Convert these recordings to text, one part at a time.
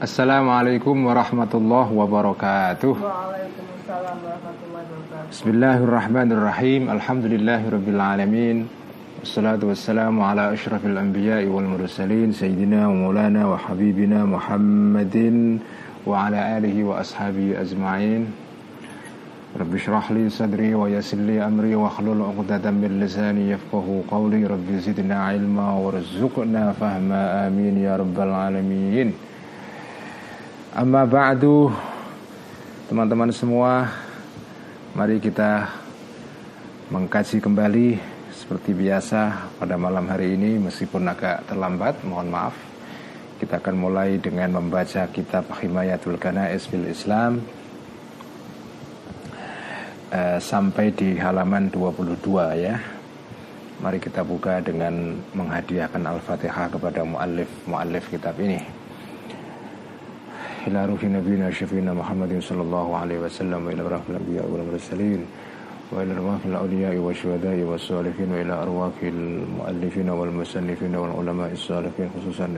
Assalamualaikum warahmatullahi wabarakatuh. Waalaikumsalam warahmatullahi wabarakatuh. Bismillahirrahmanirrahim. Alhamdulillahirabbil alamin. Wassalatu wassalamu ala asyrafil anbiya'i wal mursalin sayyidina wa maulana wa habibina Muhammadin wa ala alihi wa ashabihi ajma'in. Rabbi shrah li sadri wa yassir li amri wa hlul 'uqdatam min lisani yafqahu qawli. Rabbi zidna ilma warzuqna fahma. Amin ya rabbal alamin. Amma ba'du Teman-teman semua Mari kita Mengkaji kembali Seperti biasa pada malam hari ini Meskipun agak terlambat Mohon maaf Kita akan mulai dengan membaca kitab Himayatul Ganais bil Islam eh, Sampai di halaman 22 ya Mari kita buka dengan menghadiahkan Al-Fatihah kepada muallif muallif kitab ini. إلى روح نبينا شفينا محمد صلى الله عليه وسلم وإلى روح الأنبياء والمرسلين وإلى أرواح الأولياء والشهداء والصالحين وإلى أرواح المؤلفين والمسنفين والعلماء الصالحين خصوصا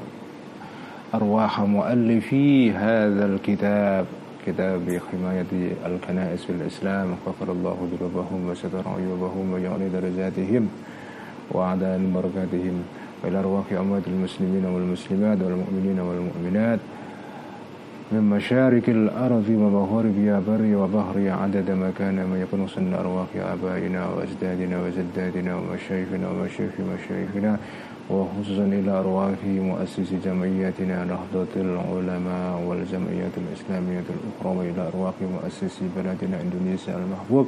أرواح مؤلفي هذا الكتاب كتاب حماية الكنائس في الإسلام. غفر الله ذنوبهم وستر عيوبهم ويعلي درجاتهم وأعداء بركاتهم وإلى أرواح أموات المسلمين والمسلمات والمؤمنين والمؤمنات. من مشارك الأرض ومغاربها بري وبحري عدد ما كان ما يكون سن أرواح آبائنا وأجدادنا وجدادنا ومشايخنا ومشايخ مشايخنا وخصوصا إلى أرواح مؤسس جمعياتنا نهضة العلماء والجمعيات الإسلامية الأخرى وإلى أرواح مؤسس بلدنا إندونيسيا المحبوب.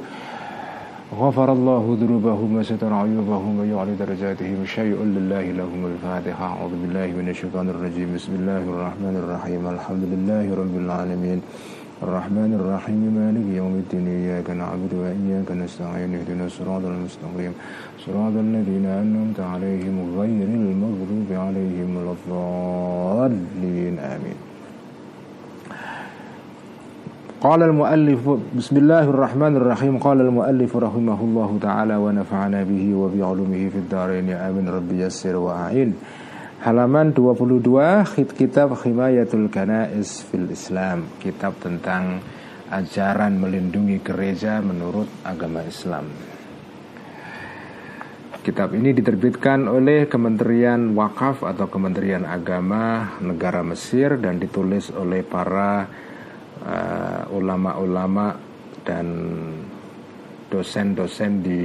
غفر الله ذنوبهم وستر عيوبهم ويعلي درجاتهم شيء لله لهم الفاتحة أعوذ بالله من الشيطان الرجيم بسم الله الرحمن الرحيم الحمد لله رب العالمين الرحمن الرحيم مالك يوم الدين إياك نعبد وإياك نستعين اهدنا الصراط المستقيم صراط الذين أنعمت عليهم غير المغضوب عليهم ولا الضالين آمين قال المؤلف بسم الله الرحمن الرحيم قال المؤلف رحمه الله تعالى ونفعنا به وبعلومه في الدارين آمين ربي يسر وأعين Halaman 22 kitab Himayatul Ganais fil Islam Kitab tentang ajaran melindungi gereja menurut agama Islam Kitab ini diterbitkan oleh Kementerian Wakaf atau Kementerian Agama Negara Mesir dan ditulis oleh para uh, ulama-ulama dan dosen-dosen di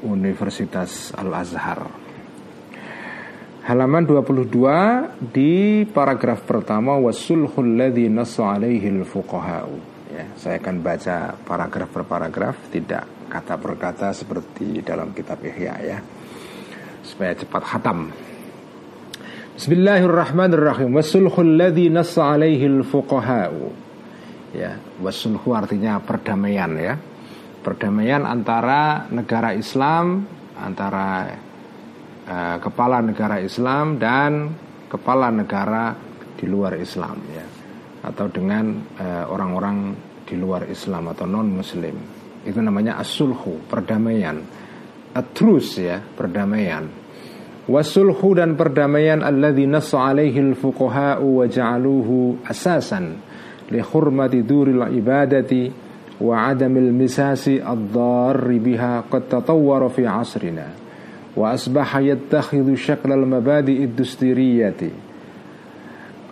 Universitas Al-Azhar. Halaman 22 di paragraf pertama wasulhul ladzi nassa alaihi fuqaha'u. Ya, saya akan baca paragraf per paragraf, tidak kata per kata seperti dalam kitab Ihya ya. Supaya cepat hatam. Bismillahirrahmanirrahim. Wasulhul ladzi nassa alaihi fuqaha'u ya wasulhu artinya perdamaian ya. Perdamaian antara negara Islam antara uh, kepala negara Islam dan kepala negara di luar Islam ya. Atau dengan uh, orang-orang di luar Islam atau non Muslim itu namanya asulhu perdamaian. Atrus ya perdamaian. Wasulhu dan perdamaian alladzi nassa alaihi al-fuqaha asasan لحرمة دور العبادة وعدم المساس الضار بها قد تطور في عصرنا وأصبح يتخذ شكل المبادئ الدستورية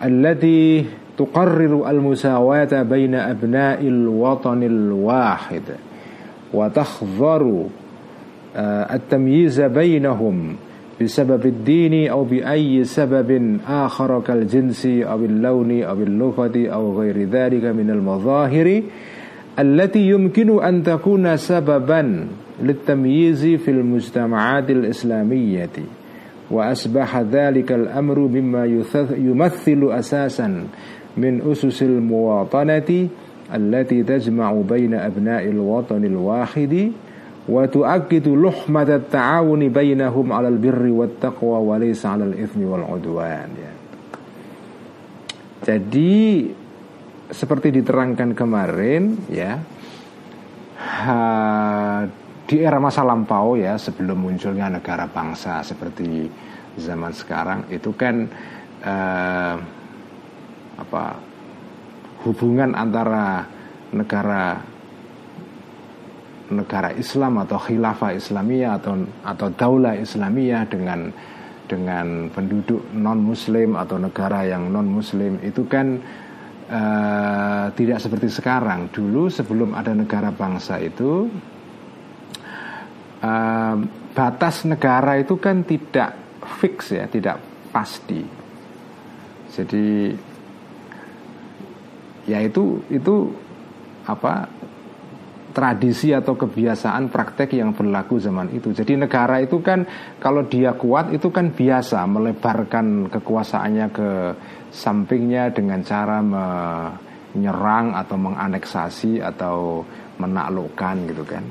التي تقرر المساواة بين أبناء الوطن الواحد وتخضر التمييز بينهم بسبب الدين أو بأي سبب آخر كالجنس أو اللون أو اللغة أو غير ذلك من المظاهر التي يمكن أن تكون سببا للتمييز في المجتمعات الإسلامية. وأصبح ذلك الأمر مما يمثل أساسا من أسس المواطنة التي تجمع بين أبناء الوطن الواحد wa tu'akkidu luhmat ta'awuni bainahum 'alal birri wat taqwa wa laysa 'alal itsmi wal 'udwan ya. Jadi seperti diterangkan kemarin ya ha, di era masa lampau ya sebelum munculnya negara bangsa seperti zaman sekarang itu kan uh, apa hubungan antara negara negara Islam atau khilafah Islamiyah atau atau daulah Islamiyah dengan dengan penduduk non Muslim atau negara yang non Muslim itu kan uh, tidak seperti sekarang. Dulu sebelum ada negara bangsa itu uh, batas negara itu kan tidak fix ya, tidak pasti. Jadi ya itu itu apa tradisi atau kebiasaan praktek yang berlaku zaman itu. Jadi negara itu kan kalau dia kuat itu kan biasa melebarkan kekuasaannya ke sampingnya dengan cara menyerang atau menganeksasi atau menaklukkan gitu kan.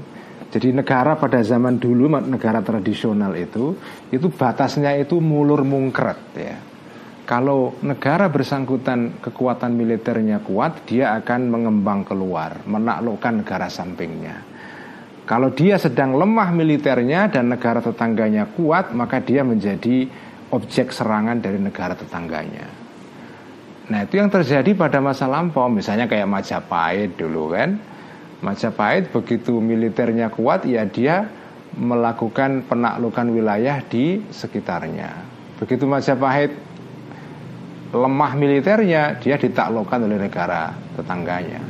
Jadi negara pada zaman dulu negara tradisional itu itu batasnya itu mulur mungkret ya. Kalau negara bersangkutan kekuatan militernya kuat, dia akan mengembang keluar, menaklukkan negara sampingnya. Kalau dia sedang lemah militernya dan negara tetangganya kuat, maka dia menjadi objek serangan dari negara tetangganya. Nah, itu yang terjadi pada masa lampau, misalnya kayak Majapahit dulu kan. Majapahit begitu militernya kuat, ya dia melakukan penaklukan wilayah di sekitarnya. Begitu Majapahit lemah militernya dia ditaklukkan oleh negara tetangganya.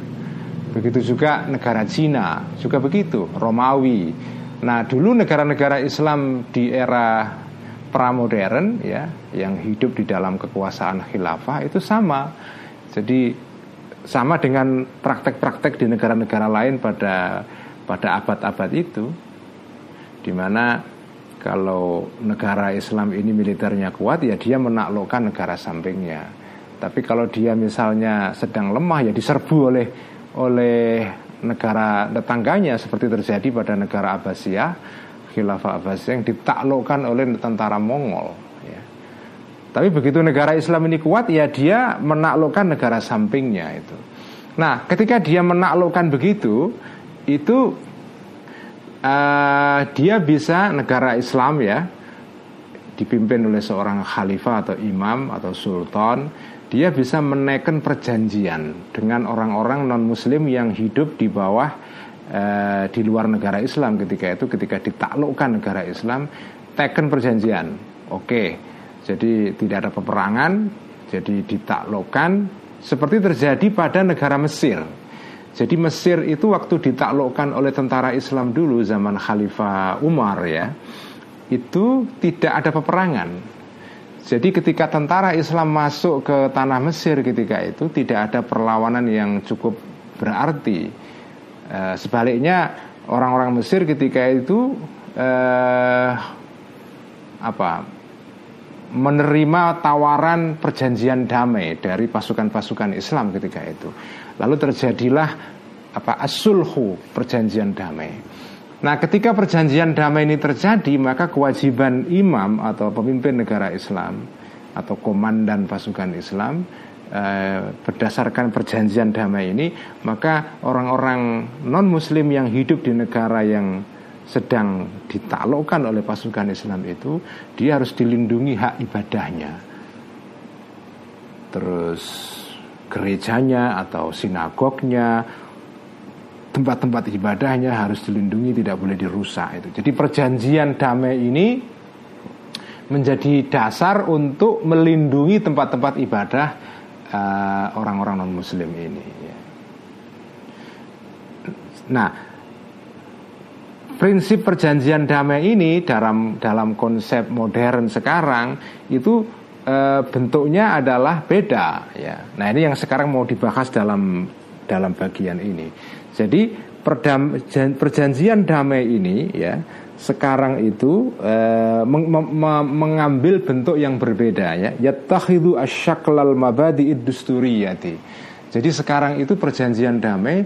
Begitu juga negara Cina juga begitu, Romawi. Nah, dulu negara-negara Islam di era pramodern ya yang hidup di dalam kekuasaan khilafah itu sama. Jadi sama dengan praktek-praktek di negara-negara lain pada pada abad-abad itu di mana kalau negara Islam ini militernya kuat ya dia menaklukkan negara sampingnya. Tapi kalau dia misalnya sedang lemah ya diserbu oleh oleh negara tetangganya seperti terjadi pada negara Abbasiyah, Khilafah Abbasiyah yang ditaklukkan oleh tentara Mongol. Ya. Tapi begitu negara Islam ini kuat ya dia menaklukkan negara sampingnya itu. Nah, ketika dia menaklukkan begitu, itu uh, dia bisa negara Islam ya. Dipimpin oleh seorang khalifah atau imam atau sultan. Dia bisa menaikkan perjanjian dengan orang-orang non muslim yang hidup di bawah uh, di luar negara Islam. Ketika itu ketika ditaklukkan negara Islam teken perjanjian. Oke jadi tidak ada peperangan jadi ditaklukkan. Seperti terjadi pada negara Mesir jadi Mesir itu waktu ditaklukkan oleh tentara Islam dulu zaman Khalifah Umar ya, itu tidak ada peperangan. Jadi ketika tentara Islam masuk ke tanah Mesir ketika itu tidak ada perlawanan yang cukup berarti. E, sebaliknya orang-orang Mesir ketika itu e, apa menerima tawaran perjanjian damai dari pasukan-pasukan Islam ketika itu. Lalu terjadilah apa asulhu perjanjian damai. Nah, ketika perjanjian damai ini terjadi, maka kewajiban imam atau pemimpin negara Islam atau komandan pasukan Islam eh, berdasarkan perjanjian damai ini, maka orang-orang non-Muslim yang hidup di negara yang sedang ditaklukkan oleh pasukan Islam itu, dia harus dilindungi hak ibadahnya. Terus gerejanya atau sinagognya tempat-tempat ibadahnya harus dilindungi tidak boleh dirusak itu. Jadi perjanjian damai ini menjadi dasar untuk melindungi tempat-tempat ibadah uh, orang-orang non muslim ini. Ya. Nah, prinsip perjanjian damai ini dalam dalam konsep modern sekarang itu e, bentuknya adalah beda ya. Nah ini yang sekarang mau dibahas dalam dalam bagian ini. Jadi perdam, perjanjian damai ini ya sekarang itu e, meng, me, mengambil bentuk yang berbeda ya. Yattakhidhu asyaklal mabadi idusturiyati. Jadi sekarang itu perjanjian damai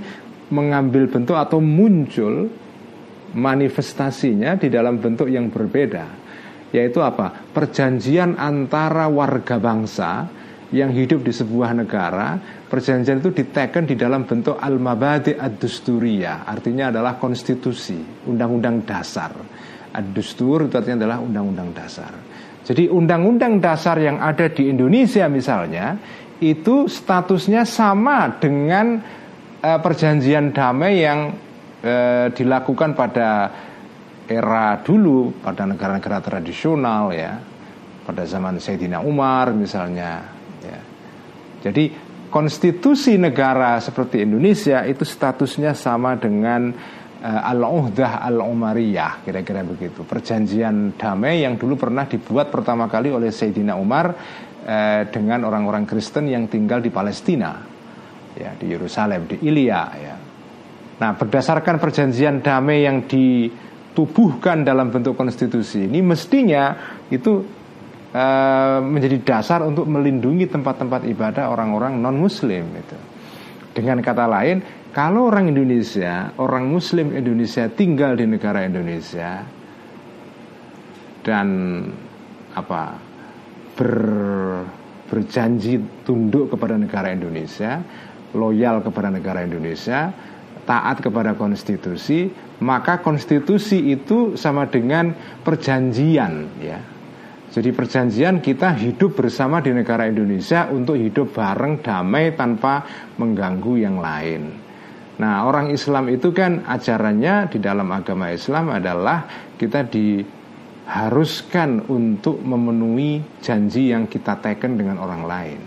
mengambil bentuk atau muncul manifestasinya di dalam bentuk yang berbeda yaitu apa? Perjanjian antara warga bangsa yang hidup di sebuah negara, perjanjian itu diteken di dalam bentuk al-mabadi ad-dusturiyah, artinya adalah konstitusi, undang-undang dasar. Ad-dustur itu artinya adalah undang-undang dasar. Jadi undang-undang dasar yang ada di Indonesia misalnya, itu statusnya sama dengan uh, perjanjian damai yang uh, dilakukan pada era dulu pada negara-negara tradisional ya. Pada zaman Sayyidina Umar misalnya ya. Jadi konstitusi negara seperti Indonesia itu statusnya sama dengan uh, Al-Uhdah Al-Umariyah kira-kira begitu. Perjanjian damai yang dulu pernah dibuat pertama kali oleh Sayyidina Umar uh, dengan orang-orang Kristen yang tinggal di Palestina ya di Yerusalem di Ilya ya. Nah berdasarkan perjanjian damai yang ditubuhkan dalam bentuk konstitusi. Ini mestinya itu uh, menjadi dasar untuk melindungi tempat-tempat ibadah orang-orang non Muslim itu dengan kata lain kalau orang Indonesia, orang Muslim Indonesia tinggal di negara Indonesia dan apa ber, berjanji tunduk kepada negara Indonesia, loyal kepada negara Indonesia, taat kepada konstitusi, maka konstitusi itu sama dengan perjanjian ya. Jadi perjanjian kita hidup bersama di negara Indonesia untuk hidup bareng damai tanpa mengganggu yang lain. Nah, orang Islam itu kan ajarannya di dalam agama Islam adalah kita diharuskan untuk memenuhi janji yang kita teken dengan orang lain.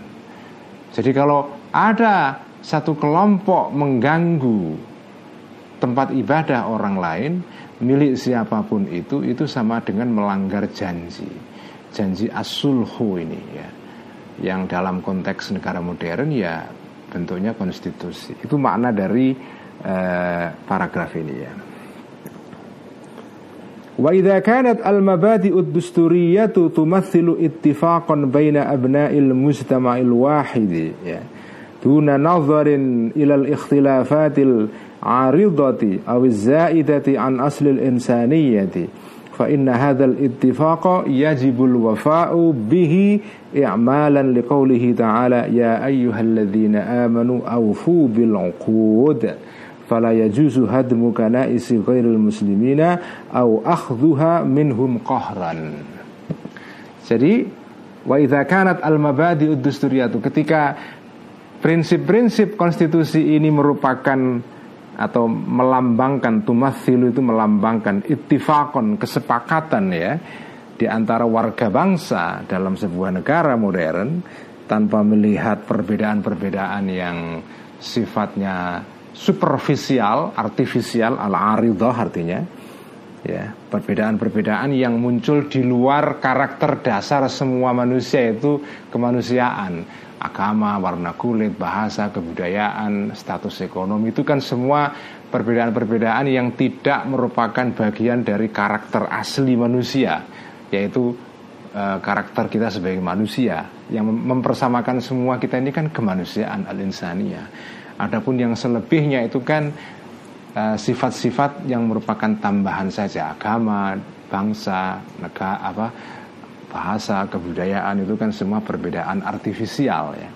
Jadi kalau ada satu kelompok mengganggu tempat ibadah orang lain milik siapa pun itu itu sama dengan melanggar janji. Janji asulhu ini ya. Yang dalam konteks negara modern ya bentuknya konstitusi. Itu makna dari uh, paragraf ini ya. Wa idza kanat al-mabadi'u ad-dusturiyatu tumathilu ittifaqan baina abna'il mujtama'il wahid ya. Duna nazarin ila al-ikhtilafatil aridati aw zaidati an asli insaniyati fa inna hadzal ittifaqa yajibul wafa'u bihi i'malan liqaulihi ta'ala ya ayyuhalladzina amanu awfu bil 'uqud fala yajuzu hadmu kana'isi ghairil muslimina aw akhdhuha minhum qahran jadi wa idza kanat al mabadi dusturiyatu ketika prinsip-prinsip konstitusi ini merupakan atau melambangkan tumathilu itu melambangkan ittifakon kesepakatan ya di antara warga bangsa dalam sebuah negara modern tanpa melihat perbedaan-perbedaan yang sifatnya superficial, artifisial, al-aridah artinya ya, perbedaan-perbedaan yang muncul di luar karakter dasar semua manusia itu kemanusiaan agama, warna kulit, bahasa, kebudayaan, status ekonomi itu kan semua perbedaan-perbedaan yang tidak merupakan bagian dari karakter asli manusia, yaitu e, karakter kita sebagai manusia yang mempersamakan semua kita ini kan kemanusiaan al-insaniyah. Adapun yang selebihnya itu kan e, sifat-sifat yang merupakan tambahan saja agama, bangsa, negara apa bahasa, kebudayaan itu kan semua perbedaan artifisial ya.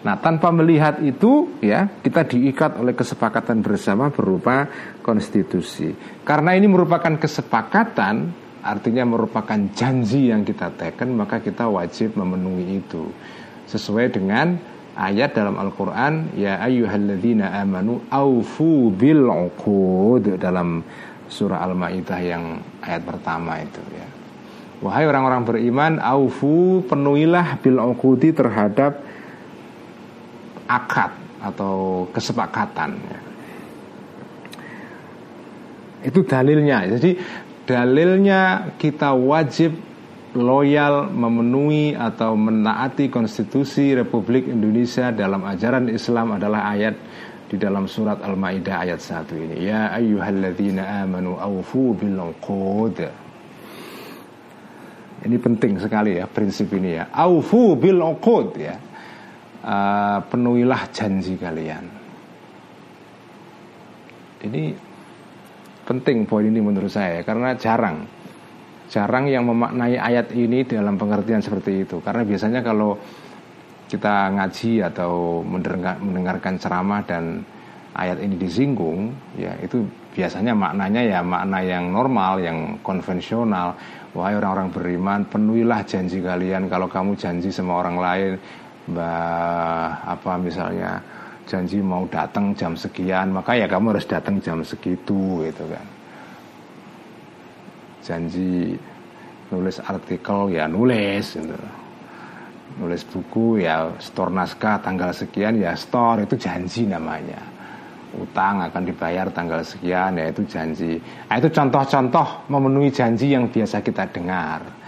Nah, tanpa melihat itu ya, kita diikat oleh kesepakatan bersama berupa konstitusi. Karena ini merupakan kesepakatan, artinya merupakan janji yang kita teken, maka kita wajib memenuhi itu. Sesuai dengan ayat dalam Al-Qur'an, ya ayyuhalladzina amanu aufu bil dalam surah Al-Maidah yang ayat pertama itu ya. Wahai orang-orang beriman, aufu penuhilah bil uqudi terhadap akad atau kesepakatan. Itu dalilnya. Jadi dalilnya kita wajib loyal memenuhi atau menaati konstitusi Republik Indonesia dalam ajaran Islam adalah ayat di dalam surat Al-Maidah ayat 1 ini. Ya ayyuhalladzina amanu aufu bil uqud. Ini penting sekali ya prinsip ini ya. Aufu bil uqud ya. Uh, penuhilah janji kalian. Ini penting poin ini menurut saya karena jarang jarang yang memaknai ayat ini dalam pengertian seperti itu karena biasanya kalau kita ngaji atau mendengarkan ceramah dan ayat ini disinggung ya itu biasanya maknanya ya makna yang normal yang konvensional Wahai orang-orang beriman, penuhilah janji kalian kalau kamu janji sama orang lain. Mbah apa misalnya janji mau datang jam sekian maka ya kamu harus datang jam segitu gitu kan. Janji nulis artikel ya nulis gitu. nulis buku ya store naskah tanggal sekian ya store itu janji namanya utang akan dibayar tanggal sekian ya itu janji. Nah, itu contoh-contoh memenuhi janji yang biasa kita dengar.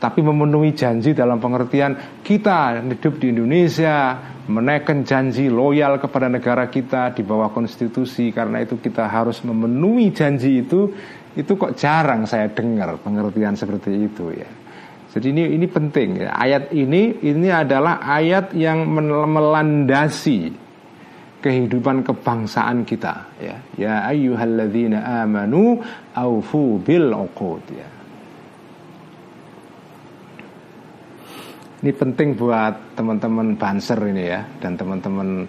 Tapi memenuhi janji dalam pengertian kita hidup di Indonesia menaikkan janji loyal kepada negara kita di bawah konstitusi karena itu kita harus memenuhi janji itu itu kok jarang saya dengar pengertian seperti itu ya. Jadi ini ini penting ya. ayat ini ini adalah ayat yang melandasi kehidupan kebangsaan kita ya ya ayyuhalladzina amanu aufu bil uqud ya Ini penting buat teman-teman banser ini ya dan teman-teman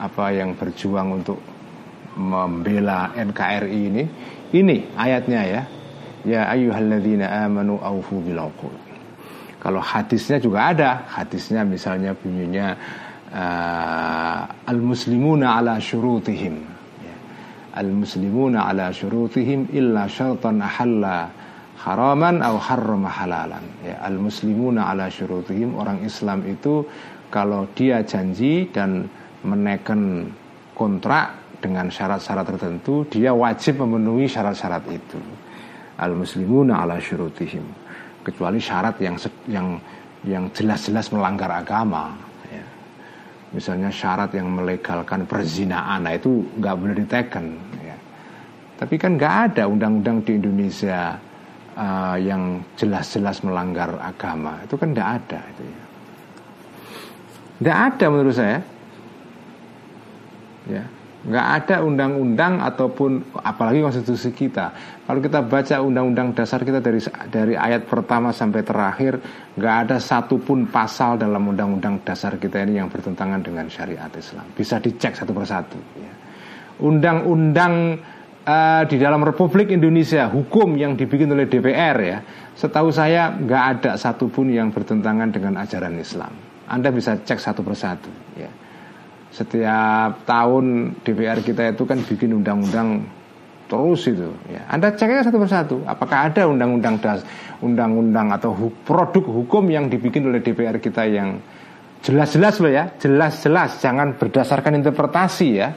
apa yang berjuang untuk membela NKRI ini. Ini ayatnya ya. Ya ayyuhalladzina amanu aufu bil Kalau hadisnya juga ada. Hadisnya misalnya bunyinya uh, al-muslimuna ala syurutihim. Al-muslimuna ala syurutihim illa syartan ahalla haraman atau harrama halalan ya al muslimuna ala syurutihim orang Islam itu kalau dia janji dan menaikkan kontrak dengan syarat-syarat tertentu dia wajib memenuhi syarat-syarat itu al muslimuna ala syurutihim kecuali syarat yang yang yang jelas-jelas melanggar agama. Misalnya syarat yang melegalkan perzinaan nah itu nggak boleh diteken ya. tapi kan nggak ada undang-undang di Indonesia uh, yang jelas-jelas melanggar agama itu kan tidak ada itu ya. Tidak ada menurut saya. Ya, nggak ada undang-undang ataupun apalagi konstitusi kita. Kalau kita baca undang-undang dasar kita dari dari ayat pertama sampai terakhir, nggak ada satupun pasal dalam undang-undang dasar kita ini yang bertentangan dengan syariat Islam. Bisa dicek satu persatu. Ya. Undang-undang uh, di dalam Republik Indonesia hukum yang dibikin oleh DPR ya, setahu saya nggak ada satupun yang bertentangan dengan ajaran Islam. Anda bisa cek satu persatu. Ya. Setiap tahun DPR kita itu kan bikin undang-undang terus itu. Ya. Anda ceknya satu persatu. Apakah ada undang-undang das, undang-undang atau hu produk hukum yang dibikin oleh DPR kita yang jelas-jelas loh ya, jelas-jelas, jangan berdasarkan interpretasi ya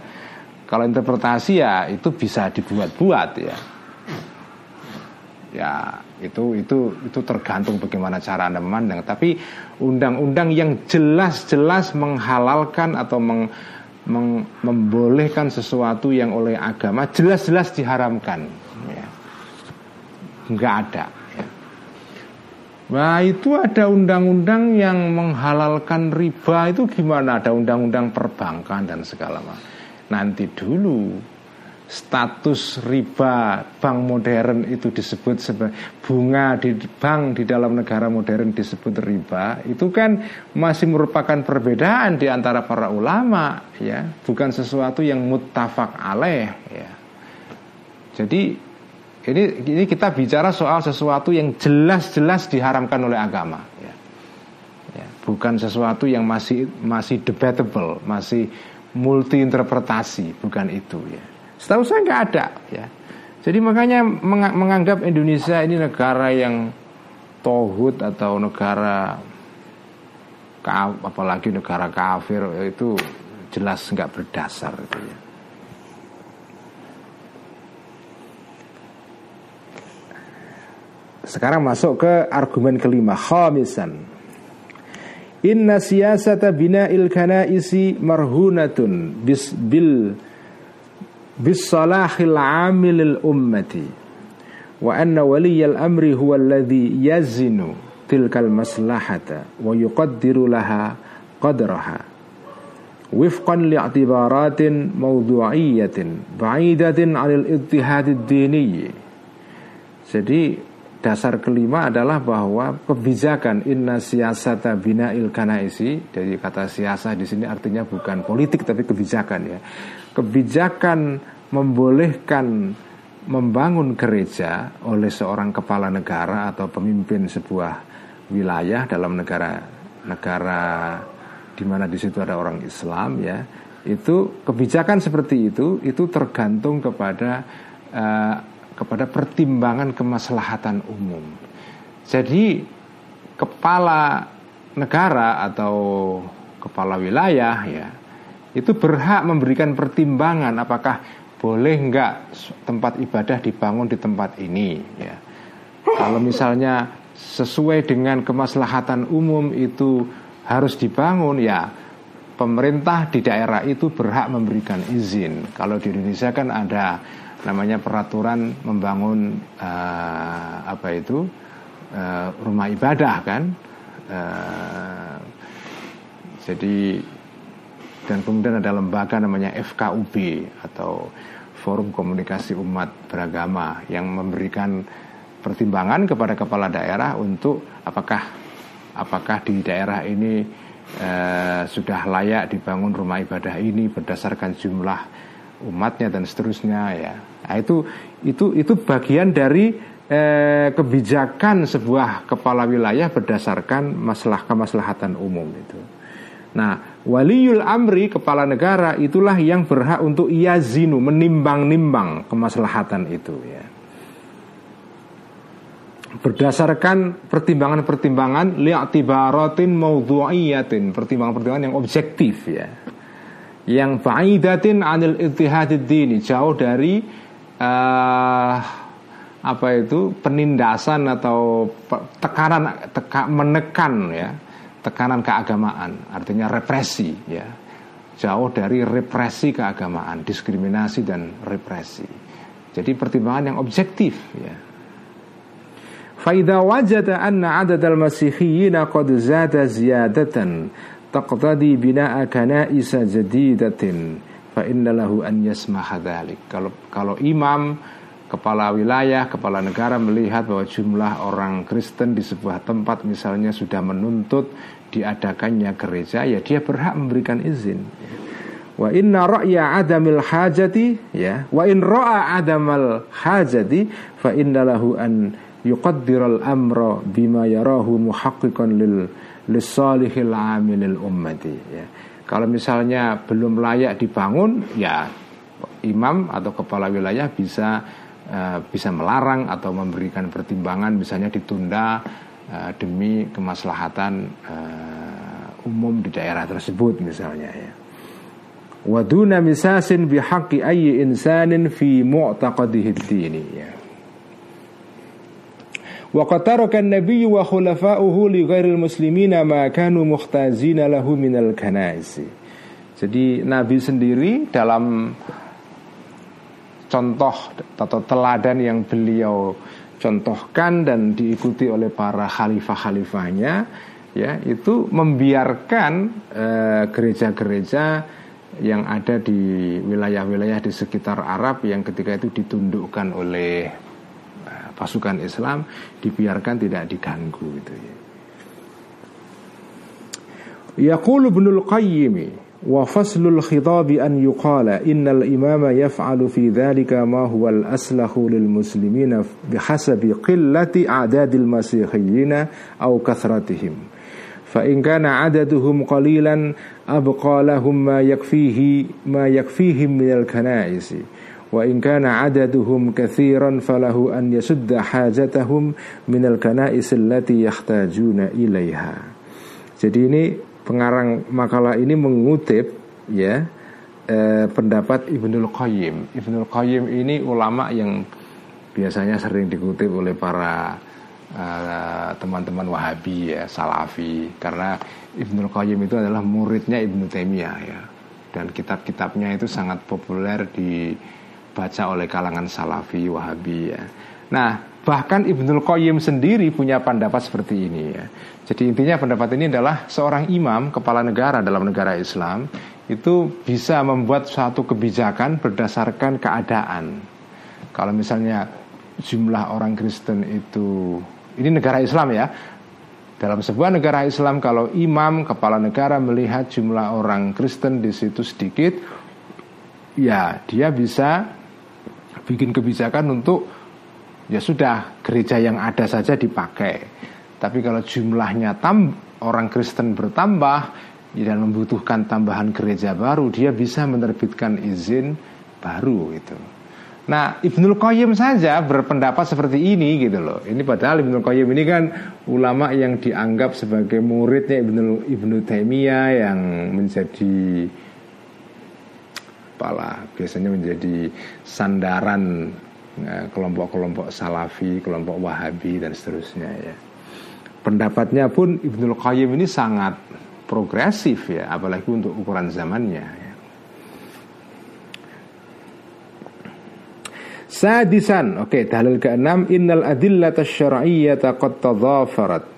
kalau interpretasi ya itu bisa dibuat-buat ya. Ya itu itu itu tergantung bagaimana cara anda memandang. Tapi undang-undang yang jelas-jelas menghalalkan atau meng, meng, membolehkan sesuatu yang oleh agama jelas-jelas diharamkan. Ya. Nggak ada. Ya. Nah itu ada undang-undang yang menghalalkan riba itu gimana? Ada undang-undang perbankan dan segala macam nanti dulu status riba bank modern itu disebut sebagai bunga di bank di dalam negara modern disebut riba itu kan masih merupakan perbedaan di antara para ulama ya. Bukan sesuatu yang muttafaq alaih ya. Jadi ini ini kita bicara soal sesuatu yang jelas-jelas diharamkan oleh agama ya. ya bukan sesuatu yang masih masih debatable masih multi interpretasi bukan itu ya setahu saya nggak ada ya jadi makanya menganggap Indonesia ini negara yang tohut atau negara apalagi negara kafir itu jelas nggak berdasar itu ya. Sekarang masuk ke argumen kelima khamisan Inna siyasata bina'il kanaisi marhunatun bis bil bis salahil amilil ummati wa anna waliyal amri huwa alladhi yazinu tilkal maslahata wa yuqaddiru laha qadraha wifqan li'tibaratin ba'idatin 'anil jadi dasar kelima adalah bahwa kebijakan inna siasata bina il kanaisi dari kata siasa di sini artinya bukan politik tapi kebijakan ya. Kebijakan membolehkan membangun gereja oleh seorang kepala negara atau pemimpin sebuah wilayah dalam negara negara di mana di situ ada orang Islam ya itu kebijakan seperti itu itu tergantung kepada uh, kepada pertimbangan kemaslahatan umum. Jadi kepala negara atau kepala wilayah ya itu berhak memberikan pertimbangan apakah boleh nggak tempat ibadah dibangun di tempat ini ya? Kalau misalnya sesuai dengan kemaslahatan umum itu harus dibangun ya pemerintah di daerah itu berhak memberikan izin. Kalau di Indonesia kan ada namanya peraturan membangun uh, apa itu uh, rumah ibadah kan? Uh, jadi dan kemudian ada lembaga namanya FKUB atau Forum Komunikasi Umat Beragama yang memberikan pertimbangan kepada kepala daerah untuk apakah apakah di daerah ini eh, sudah layak dibangun rumah ibadah ini berdasarkan jumlah umatnya dan seterusnya ya. Nah, itu itu itu bagian dari eh, kebijakan sebuah kepala wilayah berdasarkan masalah kemaslahatan umum itu. Nah, waliul amri kepala negara itulah yang berhak untuk yazinu menimbang-nimbang kemaslahatan itu ya. Berdasarkan pertimbangan-pertimbangan li'tibaratin maudhu'iyatin, pertimbangan-pertimbangan yang objektif ya. Yang fa'idatin anil ittihadid dini, jauh dari uh, apa itu penindasan atau tekanan teka, menekan ya tekanan keagamaan, artinya represi ya. Jauh dari represi keagamaan, diskriminasi dan represi. Jadi pertimbangan yang objektif ya. Faida wajada anna adad al-masihiyyin qad zada ziyadatan taqtadi bina'a kana'isa jadidatin fa inna lahu an yasmaha dhalik. Kalau kalau imam kepala wilayah, kepala negara melihat bahwa jumlah orang Kristen di sebuah tempat misalnya sudah menuntut diadakannya gereja, ya dia berhak memberikan izin. Wa inna ra'ya adamil hajati ya, wa in ra'a adamal hajati fa inna lahu an yuqaddiral amra bima yarahu muhaqqiqan lil lisalihil amilil ummati ya. Kalau misalnya belum layak dibangun ya imam atau kepala wilayah bisa Eh, bisa melarang atau memberikan pertimbangan misalnya ditunda uh, demi kemaslahatan uh, umum di daerah tersebut misalnya ya. Waduna misasin bihaqi ayyi insanin fi mu'taqadihi dini ya. Wa khulafa'uhu li ghairil muslimina ma kanu muhtazina lahu minal kanais. Jadi Nabi sendiri dalam contoh atau teladan yang beliau contohkan dan diikuti oleh para khalifah-khalifahnya ya itu membiarkan eh, gereja-gereja yang ada di wilayah-wilayah di sekitar Arab yang ketika itu ditundukkan oleh eh, pasukan Islam dibiarkan tidak diganggu gitu ya. Yaqulu Ibnul Qayyim وفصل الخطاب أن يقال إن الإمام يفعل في ذلك ما هو الأسلخ للمسلمين بحسب قلة أعداد المسيحيين أو كثرتهم. فإن كان عددهم قليلا أبقى لهم ما يكفيه ما يكفيهم من الكنائس. وإن كان عددهم كثيرا فله أن يسد حاجتهم من الكنائس التي يحتاجون إليها. Jadi ini pengarang makalah ini mengutip ya eh, pendapat Ibnul Qayyim. Ibnul Qayyim ini ulama yang biasanya sering dikutip oleh para eh, teman-teman uh, Wahabi ya, Salafi karena Ibnul Qayyim itu adalah muridnya Ibnu Taimiyah ya. Dan kitab-kitabnya itu sangat populer dibaca oleh kalangan Salafi Wahabi ya. Nah, Bahkan Ibnul Qayyim sendiri punya pendapat seperti ini ya. Jadi intinya pendapat ini adalah seorang imam kepala negara dalam negara Islam itu bisa membuat suatu kebijakan berdasarkan keadaan. Kalau misalnya jumlah orang Kristen itu ini negara Islam ya. Dalam sebuah negara Islam kalau imam kepala negara melihat jumlah orang Kristen di situ sedikit ya dia bisa bikin kebijakan untuk ya sudah gereja yang ada saja dipakai. Tapi kalau jumlahnya tam orang Kristen bertambah, dan membutuhkan tambahan gereja baru, dia bisa menerbitkan izin baru itu. Nah, Ibnul Qayyim saja berpendapat seperti ini gitu loh. Ini padahal Ibnul Qayyim ini kan ulama yang dianggap sebagai muridnya Ibnu Ibnu Taimiyah yang menjadi apalah biasanya menjadi sandaran kelompok-kelompok salafi, kelompok wahabi dan seterusnya ya. Pendapatnya pun Ibnul Qayyim ini sangat progresif ya, apalagi untuk ukuran zamannya. Ya. Sadisan, oke, okay, dalil keenam innal adillata syar'iyyata qad tadhafarat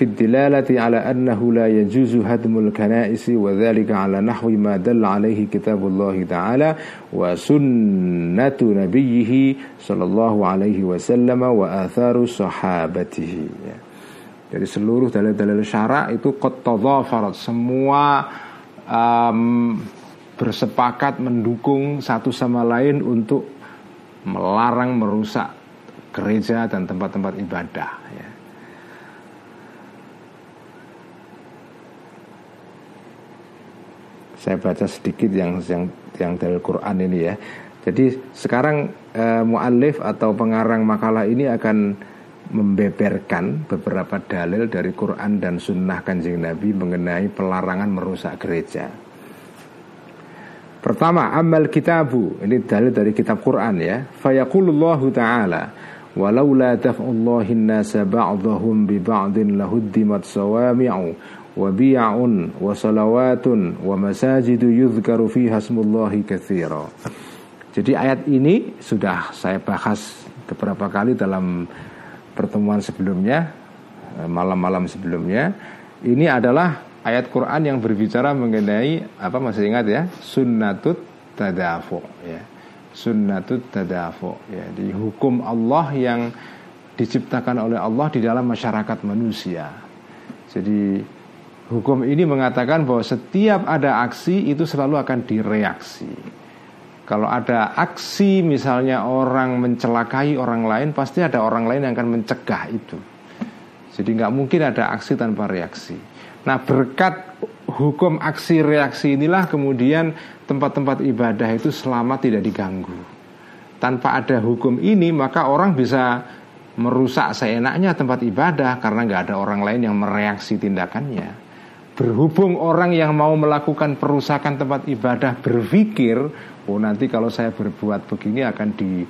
ala annahu la yajuzu hadmul kanaisi wa dhalika ala nahwi ma dalla alaihi kitabullah ta'ala wa sunnatu nabiyhi sallallahu alaihi wasallam wa atharu sahabatihi ya. Dari seluruh dalil-dalil syarak itu qad tadhafarat semua um, bersepakat mendukung satu sama lain untuk melarang merusak gereja dan tempat-tempat ibadah ya. Saya baca sedikit yang yang yang dari Quran ini ya. Jadi sekarang eh, muallif atau pengarang makalah ini akan membeberkan beberapa dalil dari Quran dan Sunnah Kanjeng Nabi mengenai pelarangan merusak gereja. Pertama, amal kitabu. Ini dalil dari kitab Quran ya. Fayaqulullahu ta'ala walaula daf'ullahi nasa ba'dahum bi ba'din lahuddimat sawami'u salawatun wa masajidu yudhkaru fiha smullahi katsira. Jadi ayat ini sudah saya bahas beberapa kali dalam pertemuan sebelumnya, eh, malam-malam sebelumnya. Ini adalah ayat Quran yang berbicara mengenai apa masih ingat ya sunnatut tadafu ya sunnatut tadafu ya di hukum Allah yang diciptakan oleh Allah di dalam masyarakat manusia jadi hukum ini mengatakan bahwa setiap ada aksi itu selalu akan direaksi kalau ada aksi misalnya orang mencelakai orang lain pasti ada orang lain yang akan mencegah itu jadi nggak mungkin ada aksi tanpa reaksi Nah berkat hukum aksi reaksi inilah kemudian tempat-tempat ibadah itu selamat tidak diganggu. Tanpa ada hukum ini maka orang bisa merusak seenaknya tempat ibadah karena nggak ada orang lain yang mereaksi tindakannya. Berhubung orang yang mau melakukan perusakan tempat ibadah berpikir, oh nanti kalau saya berbuat begini akan di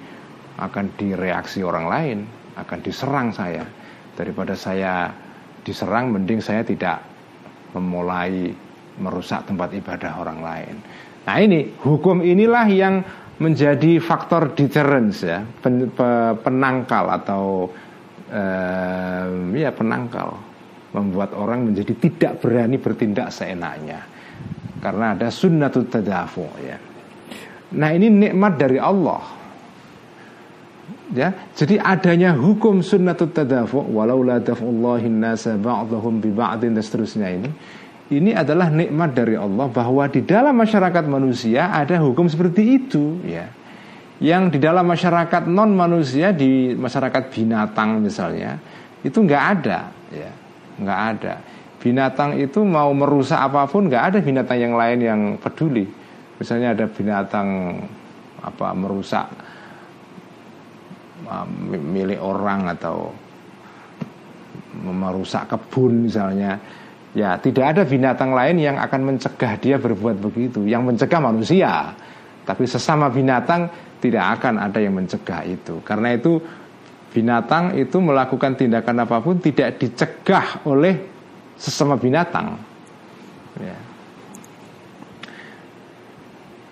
akan direaksi orang lain, akan diserang saya. Daripada saya diserang, mending saya tidak memulai merusak tempat ibadah orang lain. Nah ini hukum inilah yang menjadi faktor deterrence ya, pen, pe, penangkal atau eh, ya penangkal membuat orang menjadi tidak berani bertindak seenaknya. Karena ada sunnatul tadafu ya. Nah ini nikmat dari Allah. Ya jadi adanya hukum sunnatul tadafu walau la daf'ullahi nasa ba'dahum bi ba'din dan seterusnya ini ini adalah nikmat dari Allah bahwa di dalam masyarakat manusia ada hukum seperti itu ya. Yang di dalam masyarakat non manusia di masyarakat binatang misalnya itu nggak ada ya nggak ada binatang itu mau merusak apa pun nggak ada binatang yang lain yang peduli misalnya ada binatang apa merusak uh, milik orang atau merusak kebun misalnya Ya, tidak ada binatang lain yang akan mencegah dia berbuat begitu. Yang mencegah manusia, tapi sesama binatang tidak akan ada yang mencegah itu. Karena itu binatang itu melakukan tindakan apa pun tidak dicegah oleh sesama binatang. Ya.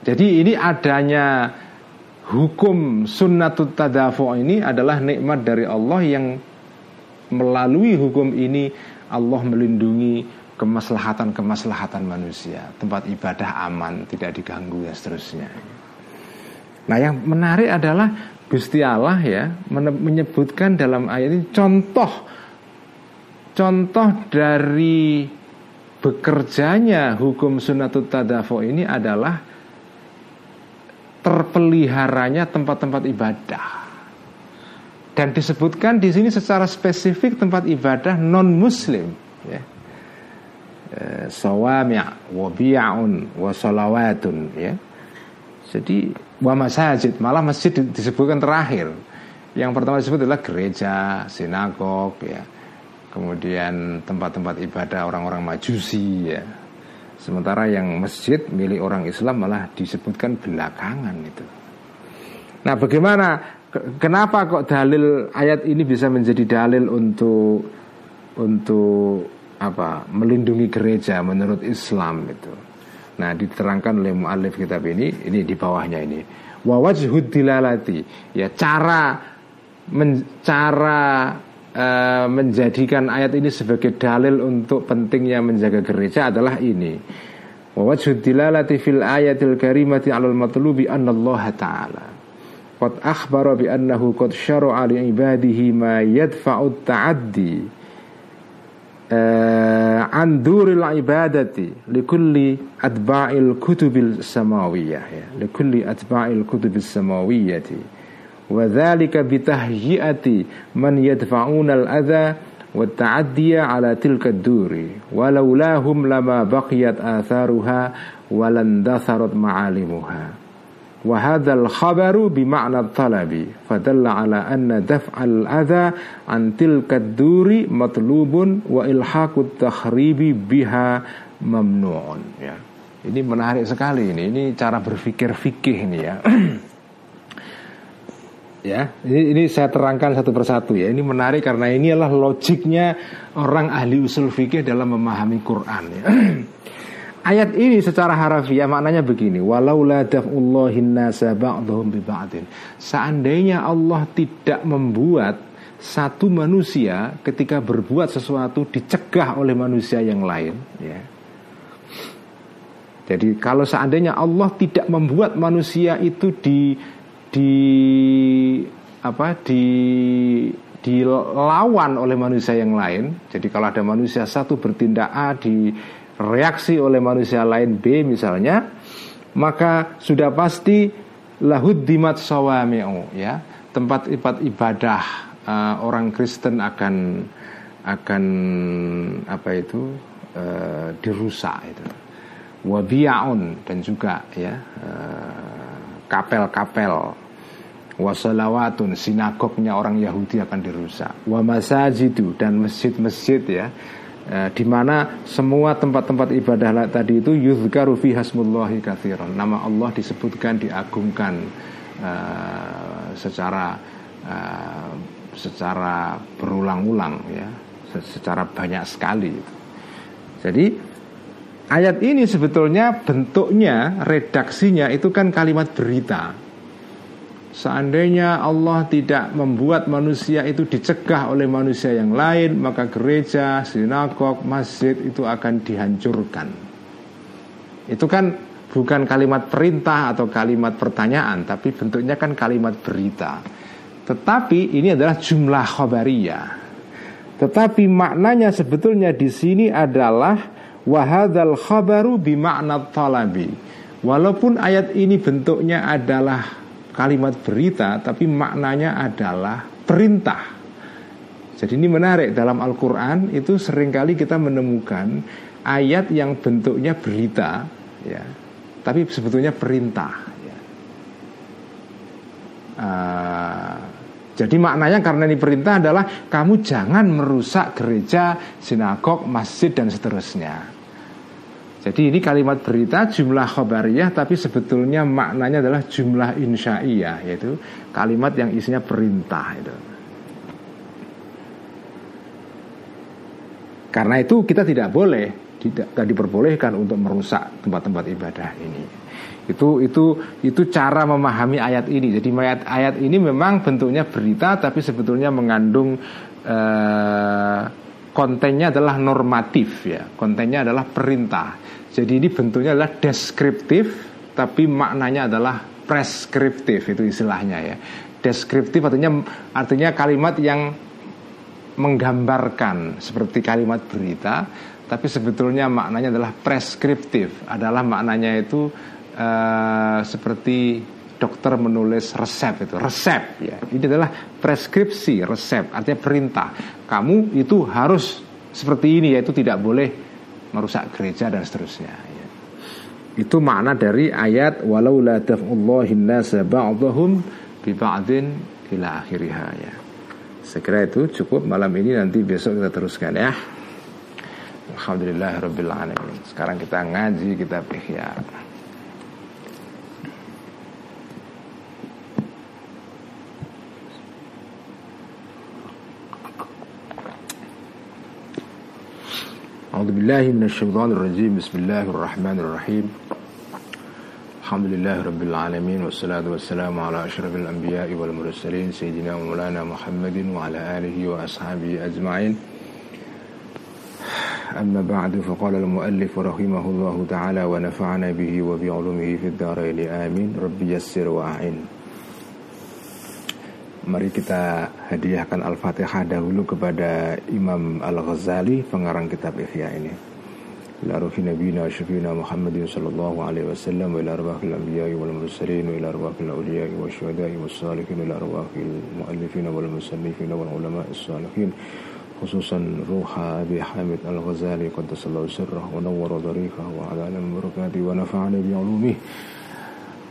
Jadi ini adanya hukum sunnatut tadafu ini adalah nikmat dari Allah yang melalui hukum ini Allah melindungi kemaslahatan-kemaslahatan manusia, tempat ibadah aman, tidak diganggu dan seterusnya. Nah, yang menarik adalah Gusti Allah ya menyebutkan dalam ayat ini contoh contoh dari bekerjanya hukum sunatut tadafo ini adalah terpeliharanya tempat-tempat ibadah. Dan disebutkan di sini secara spesifik tempat ibadah non muslim ya. eh, sawami' wa bi'un wa salawatun ya. Jadi wa masajid malah masjid disebutkan terakhir. Yang pertama disebut adalah gereja, sinagog ya. Kemudian tempat-tempat ibadah orang-orang Majusi ya. Sementara yang masjid milik orang Islam malah disebutkan belakangan itu. Nah, bagaimana kenapa kok dalil ayat ini bisa menjadi dalil untuk untuk apa? melindungi gereja menurut Islam itu. Nah, diterangkan oleh muallif kitab ini, ini di bawahnya ini. Wa dilalati, ya cara men, cara uh, menjadikan ayat ini sebagai dalil untuk pentingnya menjaga gereja adalah ini. Wa dilalati fil ayatil karimati 'alal matlubi annallaha ta'ala Qad akhbara bi annahu qad syara'a li ibadihi ma yadfa'u ta'addi an duril ibadati li kulli atba'il kutubil samawiyah ya li kulli atba'il kutubil samawiyyati wa dhalika bi tahyi'ati man yadfa'una al-adha wa ta'addiya ala tilka ad-duri walaulahum lama baqiyat atharuha walan datharat ma'alimuha وهذا الخبر بمعنى الطلب فدل على أن دفع الأذى عن تلك الدور مطلوب وإلحاق التخريب بها ممنوع ya. Ini menarik sekali ini. Ini cara berpikir fikih ini ya. ya, ini, ini saya terangkan satu persatu ya. Ini menarik karena ini adalah logiknya orang ahli usul fikih dalam memahami Quran ya. Ayat ini secara harafiah maknanya begini. Seandainya Allah tidak membuat satu manusia ketika berbuat sesuatu dicegah oleh manusia yang lain, ya. Jadi kalau seandainya Allah tidak membuat manusia itu di di apa di dilawan oleh manusia yang lain. Jadi kalau ada manusia satu bertindak A di reaksi oleh manusia lain B misalnya maka sudah pasti lahud dimat sawami'u ya. Tempat-tempat ibadah uh, orang Kristen akan akan apa itu uh, dirusak itu. Wabiyaun dan juga ya uh, kapel-kapel. Wasalawatun sinagognya orang Yahudi akan dirusak. Wa masajidu dan masjid-masjid ya eh, di mana semua tempat-tempat ibadah tadi itu yuzkaru fi hasmullahi katsiran. Nama Allah disebutkan diagungkan eh, secara eh, secara berulang-ulang ya, secara banyak sekali. Jadi ayat ini sebetulnya bentuknya redaksinya itu kan kalimat berita Seandainya Allah tidak membuat manusia itu dicegah oleh manusia yang lain Maka gereja, sinagog, masjid itu akan dihancurkan. Itu kan bukan kalimat perintah atau kalimat pertanyaan Tapi bentuknya kan kalimat berita. Tetapi ini adalah jumlah khobariyah Tetapi maknanya sebetulnya di sini adalah Wahadal khabaru bimakna talabi. Walaupun ayat ini bentuknya adalah kalimat berita tapi maknanya adalah perintah. Jadi ini menarik dalam Al-Quran itu sering kali kita menemukan ayat yang bentuknya berita ya, tapi sebetulnya perintah. Ya. Uh, jadi maknanya karena ini perintah adalah kamu jangan merusak gereja, sinagog, masjid dan seterusnya. Jadi ini kalimat berita jumlah khobariyah tapi sebetulnya maknanya adalah jumlah insya'iyah yaitu kalimat yang isinya perintah itu. Karena itu kita tidak boleh tidak, tidak diperbolehkan untuk merusak tempat-tempat ibadah ini. Itu itu itu cara memahami ayat ini. Jadi ayat ayat ini memang bentuknya berita tapi sebetulnya mengandung eh, kontennya adalah normatif ya. Kontennya adalah perintah. Jadi ini bentuknya adalah deskriptif tapi maknanya adalah preskriptif itu istilahnya ya. Deskriptif artinya artinya kalimat yang menggambarkan seperti kalimat berita tapi sebetulnya maknanya adalah preskriptif. Adalah maknanya itu uh, seperti dokter menulis resep itu resep ya. Ini adalah preskripsi resep artinya perintah. Kamu itu harus seperti ini yaitu tidak boleh merusak gereja dan seterusnya. Ya. Itu makna dari ayat walau la taf'ullahin nasa ba'dahum bi ba'din ila akhiriha ya. Sekira itu cukup malam ini nanti besok kita teruskan ya. Alhamdulillah Rabbil Alamin Sekarang kita ngaji kitab Ihya أعوذ بالله من الشيطان الرجيم. بسم الله الرحمن الرحيم. الحمد لله رب العالمين والصلاة والسلام على أشرف الأنبياء والمرسلين سيدنا ومولانا محمد وعلى آله وأصحابه أجمعين. أما بعد فقال المؤلف رحمه الله تعالى ونفعنا به وبعلومه في الدارين. آمين. رب يسر وأعين. Mari kita hadiahkan Al-Fatihah dahulu kepada Imam Al-Ghazali pengarang kitab Ihya ini. Ila ruhi nabiyina syafina Muhammadin sallallahu alaihi wasallam wa ila arwahil anbiya'i wal mursalin wa ila arwahil awliya'i wa syuhada'i was salihin wa ila arwahil muallifin wal musannifin wal ulama'is salihin khususan ruha Abi Hamid Al-Ghazali qaddasallahu sirrah wa nawwara dariqah wa ala barakati wa nafa'ana bi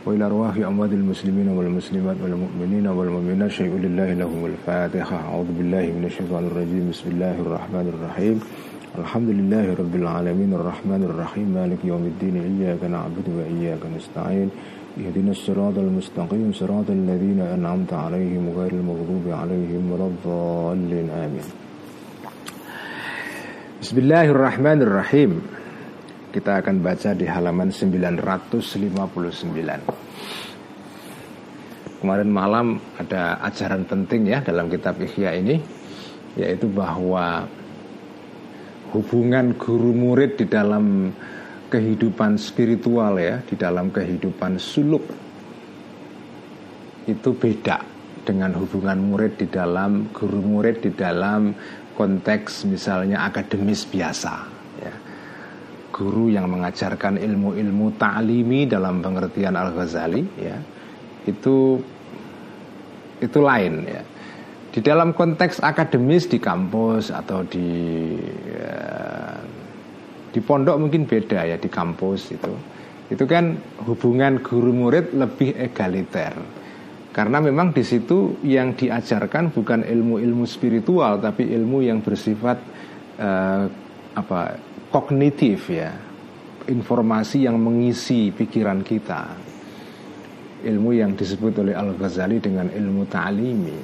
وإلى أرواح أموات المسلمين والمسلمات والمؤمنين والمؤمنات. شيء لله لهم الفاتحة. أعوذ بالله من الشيطان الرجيم. بسم الله الرحمن الرحيم. الحمد لله رب العالمين الرحمن الرحيم. مالك يوم الدين. إياك نعبد وإياك نستعين. اهدنا الصراط المستقيم. صراط الذين أنعمت عليهم غير المغضوب عليهم ولا الضالين. آمين. بسم الله الرحمن الرحيم. Kita akan baca di halaman 959 Kemarin malam ada ajaran penting ya dalam kitab Ihya ini Yaitu bahwa hubungan guru murid di dalam kehidupan spiritual ya Di dalam kehidupan suluk Itu beda dengan hubungan murid di dalam guru murid di dalam konteks misalnya akademis biasa guru yang mengajarkan ilmu-ilmu ta'limi dalam pengertian Al-Ghazali ya itu itu lain ya. Di dalam konteks akademis di kampus atau di ya, di pondok mungkin beda ya di kampus itu. Itu kan hubungan guru murid lebih egaliter. Karena memang di situ yang diajarkan bukan ilmu-ilmu spiritual tapi ilmu yang bersifat uh, apa kognitif ya informasi yang mengisi pikiran kita. Ilmu yang disebut oleh Al-Ghazali dengan ilmu ta'limi.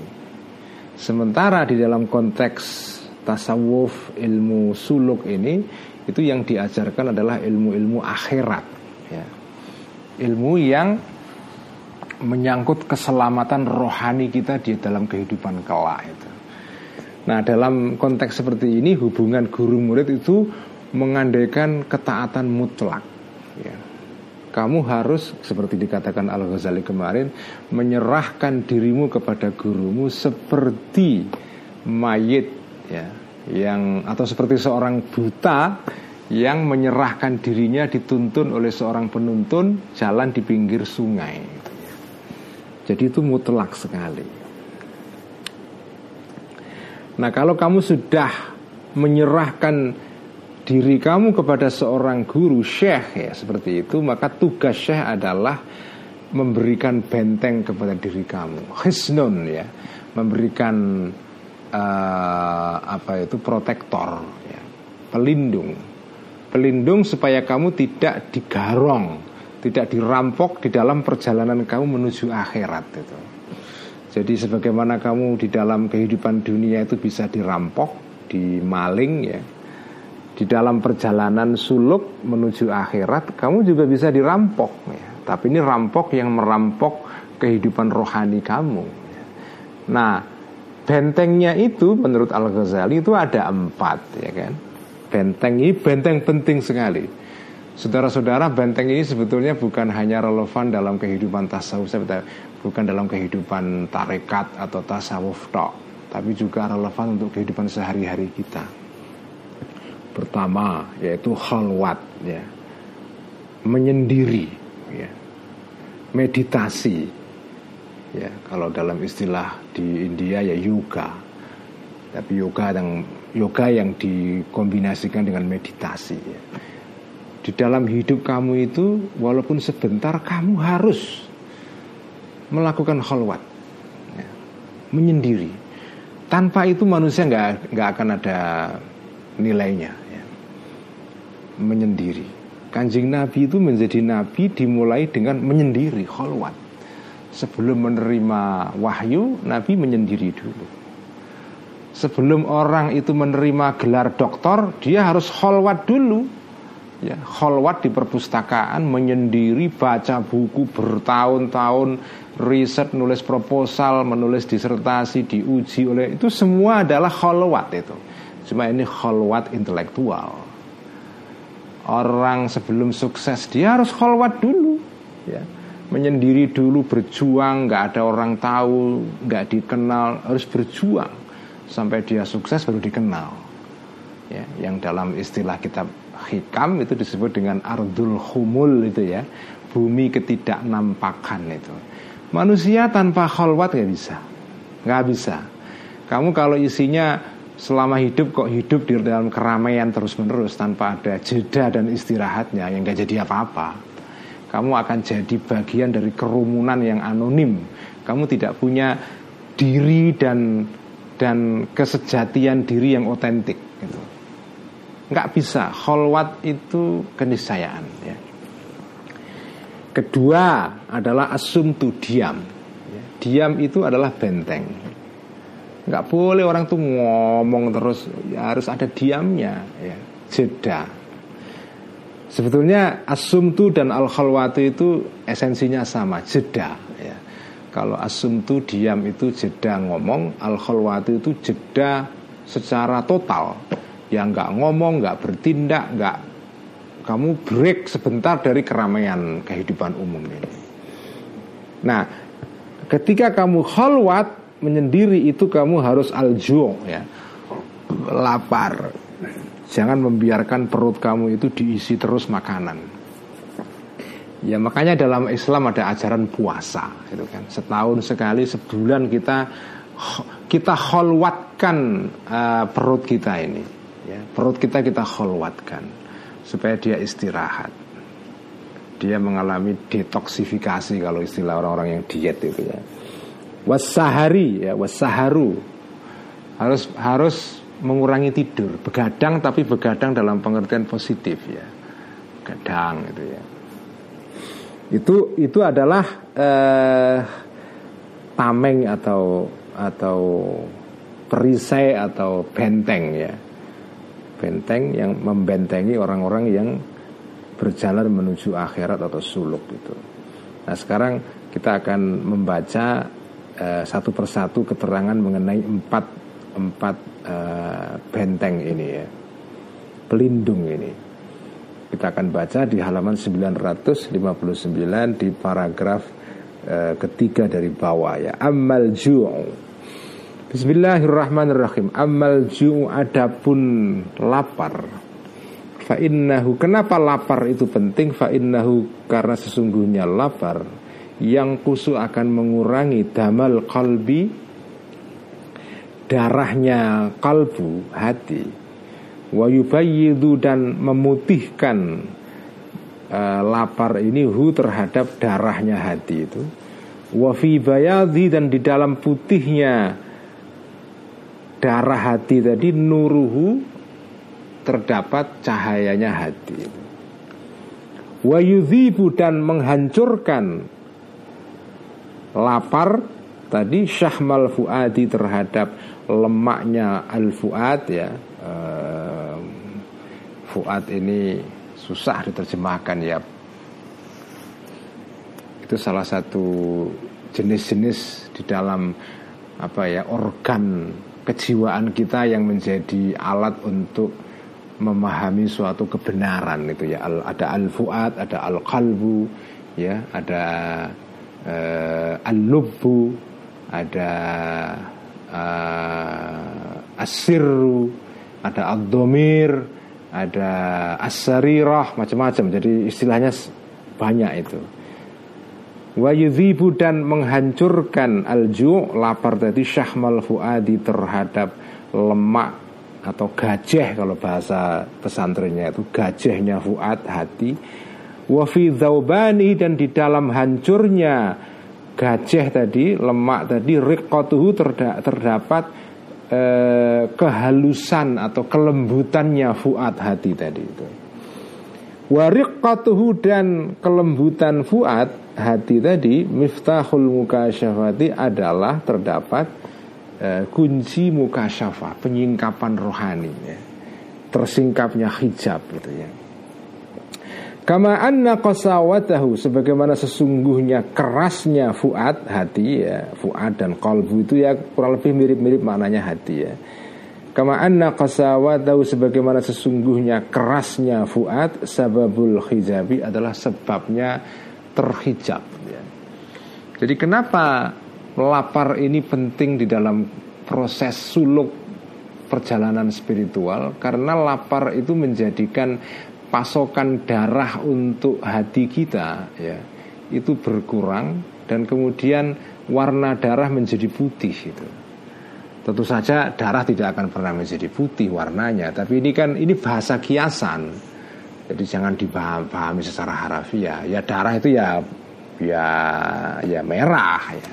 Sementara di dalam konteks tasawuf ilmu suluk ini itu yang diajarkan adalah ilmu-ilmu akhirat ya. ilmu yang menyangkut keselamatan rohani kita di dalam kehidupan kelak itu Nah dalam konteks seperti ini hubungan guru murid itu mengandaikan ketaatan mutlak. Ya. Kamu harus seperti dikatakan Al Ghazali kemarin menyerahkan dirimu kepada gurumu seperti mayit ya yang atau seperti seorang buta yang menyerahkan dirinya dituntun oleh seorang penuntun jalan di pinggir sungai. Jadi itu mutlak sekali. Nah, kalau kamu sudah menyerahkan diri kamu kepada seorang guru syekh ya seperti itu maka tugas syekh adalah memberikan benteng kepada diri kamu. Hisnun ya. Memberikan uh, apa itu protektor ya. Pelindung. Pelindung supaya kamu tidak digarong tidak dirampok di dalam perjalanan kamu menuju akhirat itu jadi sebagaimana kamu di dalam kehidupan dunia itu bisa dirampok dimaling ya di dalam perjalanan suluk menuju akhirat kamu juga bisa dirampok ya. Tapi ini rampok yang merampok kehidupan rohani kamu. Nah, bentengnya itu menurut Al Ghazali itu ada empat ya kan. Benteng ini benteng penting sekali. Saudara-saudara, benteng ini sebetulnya bukan hanya relevan dalam kehidupan tasawuf, bukan dalam kehidupan tarekat atau tasawuf tok, tapi juga relevan untuk kehidupan sehari-hari kita. Pertama yaitu khalwat ya. Menyendiri ya. Meditasi ya, kalau dalam istilah di India ya yoga. Tapi yoga yang yoga yang dikombinasikan dengan meditasi ya. Di dalam hidup kamu itu walaupun sebentar kamu harus melakukan khalwat ya, menyendiri. Tanpa itu manusia nggak nggak akan ada nilainya. Ya. Menyendiri. Kanjeng Nabi itu menjadi Nabi dimulai dengan menyendiri khalwat. Sebelum menerima wahyu, Nabi menyendiri dulu. Sebelum orang itu menerima gelar doktor, dia harus khalwat dulu ya kholwat di perpustakaan menyendiri baca buku bertahun-tahun riset nulis proposal menulis disertasi diuji oleh itu semua adalah kholwat itu. Cuma ini kholwat intelektual. Orang sebelum sukses dia harus kholwat dulu ya. Menyendiri dulu berjuang nggak ada orang tahu nggak dikenal harus berjuang sampai dia sukses baru dikenal. Ya yang dalam istilah kitab hikam itu disebut dengan ardul humul itu ya. Bumi ketidaknampakan itu. Manusia tanpa khalwat nggak bisa. Nggak bisa. Kamu kalau isinya selama hidup kok hidup di dalam keramaian terus menerus tanpa ada jeda dan istirahatnya yang nggak jadi apa-apa. Kamu akan jadi bagian dari kerumunan yang anonim. Kamu tidak punya diri dan dan kesejatian diri yang otentik gitu nggak bisa. Kholwat itu keniscayaan ya. kedua adalah asumtu diam. Ya. diam itu adalah benteng. Nggak boleh orang tuh ngomong terus ya harus ada diamnya ya. Jeda. Sebetulnya asumtu dan al khalwatu itu esensinya sama jeda ya. Kalau asumtu diam itu jeda ngomong al khalwatu itu jeda secara total yang nggak ngomong, nggak bertindak, nggak kamu break sebentar dari keramaian kehidupan umum ini. Nah, ketika kamu khalwat menyendiri itu kamu harus aljo ya, lapar. Jangan membiarkan perut kamu itu diisi terus makanan. Ya makanya dalam Islam ada ajaran puasa, itu kan. Setahun sekali, sebulan kita kita kholwatkan uh, perut kita ini ya, perut kita kita kholwatkan supaya dia istirahat. Dia mengalami detoksifikasi kalau istilah orang-orang yang diet itu ya. Wasahari ya wasaharu. Harus harus mengurangi tidur. Begadang tapi begadang dalam pengertian positif ya. Begadang itu ya. Itu itu adalah eh, tameng atau atau perisai atau benteng ya benteng yang membentengi orang-orang yang berjalan menuju akhirat atau suluk itu. Nah sekarang kita akan membaca uh, satu persatu keterangan mengenai empat empat uh, benteng ini ya, pelindung ini. Kita akan baca di halaman 959 di paragraf uh, ketiga dari bawah ya. Amal ju'u Bismillahirrahmanirrahim. Amal ju adapun lapar. Fa innahu kenapa lapar itu penting? Fa innahu karena sesungguhnya lapar yang kusu akan mengurangi damal kalbi darahnya kalbu hati wa yubayyidu dan memutihkan uh, lapar ini hu terhadap darahnya hati itu wa fi bayadi dan di dalam putihnya darah hati tadi nuruhu terdapat cahayanya hati. Wa dan menghancurkan lapar tadi syahmal fuadi terhadap lemaknya al fuad ya. Uh, fuad ini susah diterjemahkan ya. Itu salah satu jenis-jenis di dalam apa ya organ kejiwaan kita yang menjadi alat untuk memahami suatu kebenaran itu ya. Ada al fuad ada al kalbu ya ada uh, al lubbu ada uh, asiru ada al domir ada asarirah macam-macam. Jadi istilahnya banyak itu wa dan menghancurkan alju lapar tadi syahmal fuadi terhadap lemak atau gajah kalau bahasa pesantrennya itu gajahnya fuad hati. Wafi zaubani dan di dalam hancurnya gajah tadi lemak tadi riqatuhu terda, terdapat eh, kehalusan atau kelembutannya fuad hati tadi itu. Wariqatuhu dan kelembutan fuad hati tadi miftahul mukasyafati adalah terdapat eh, kunci mukasyafa penyingkapan rohani ya. tersingkapnya hijab gitu ya Kama anna qasawatahu sebagaimana sesungguhnya kerasnya fuad hati ya, fuad dan kalbu itu ya kurang lebih mirip-mirip maknanya hati ya. Kama anna qasawatahu sebagaimana sesungguhnya kerasnya fuad sababul hijabi adalah sebabnya terhijab ya. Jadi kenapa lapar ini penting di dalam proses suluk perjalanan spiritual karena lapar itu menjadikan pasokan darah untuk hati kita ya itu berkurang dan kemudian warna darah menjadi putih itu. Tentu saja darah tidak akan pernah menjadi putih warnanya, tapi ini kan ini bahasa kiasan. Jadi jangan dipahami secara harafiah. Ya darah itu ya ya ya merah ya.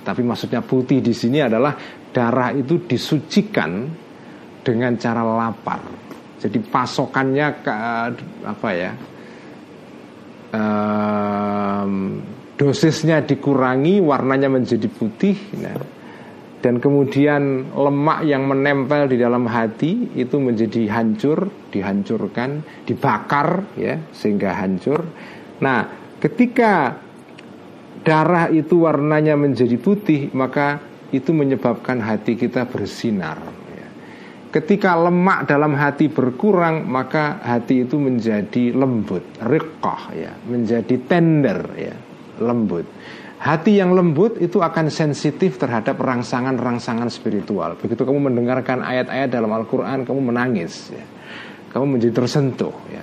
Tapi maksudnya putih di sini adalah darah itu disucikan dengan cara lapar jadi pasokannya ke apa ya? Um, dosisnya dikurangi, warnanya menjadi putih. Nah, dan kemudian lemak yang menempel di dalam hati itu menjadi hancur, dihancurkan, dibakar ya sehingga hancur. Nah, ketika darah itu warnanya menjadi putih, maka itu menyebabkan hati kita bersinar. Ketika lemak dalam hati berkurang maka hati itu menjadi lembut, riqah ya, menjadi tender ya, lembut. Hati yang lembut itu akan sensitif terhadap rangsangan-rangsangan spiritual. Begitu kamu mendengarkan ayat-ayat dalam Al-Qur'an kamu menangis ya. Kamu menjadi tersentuh ya.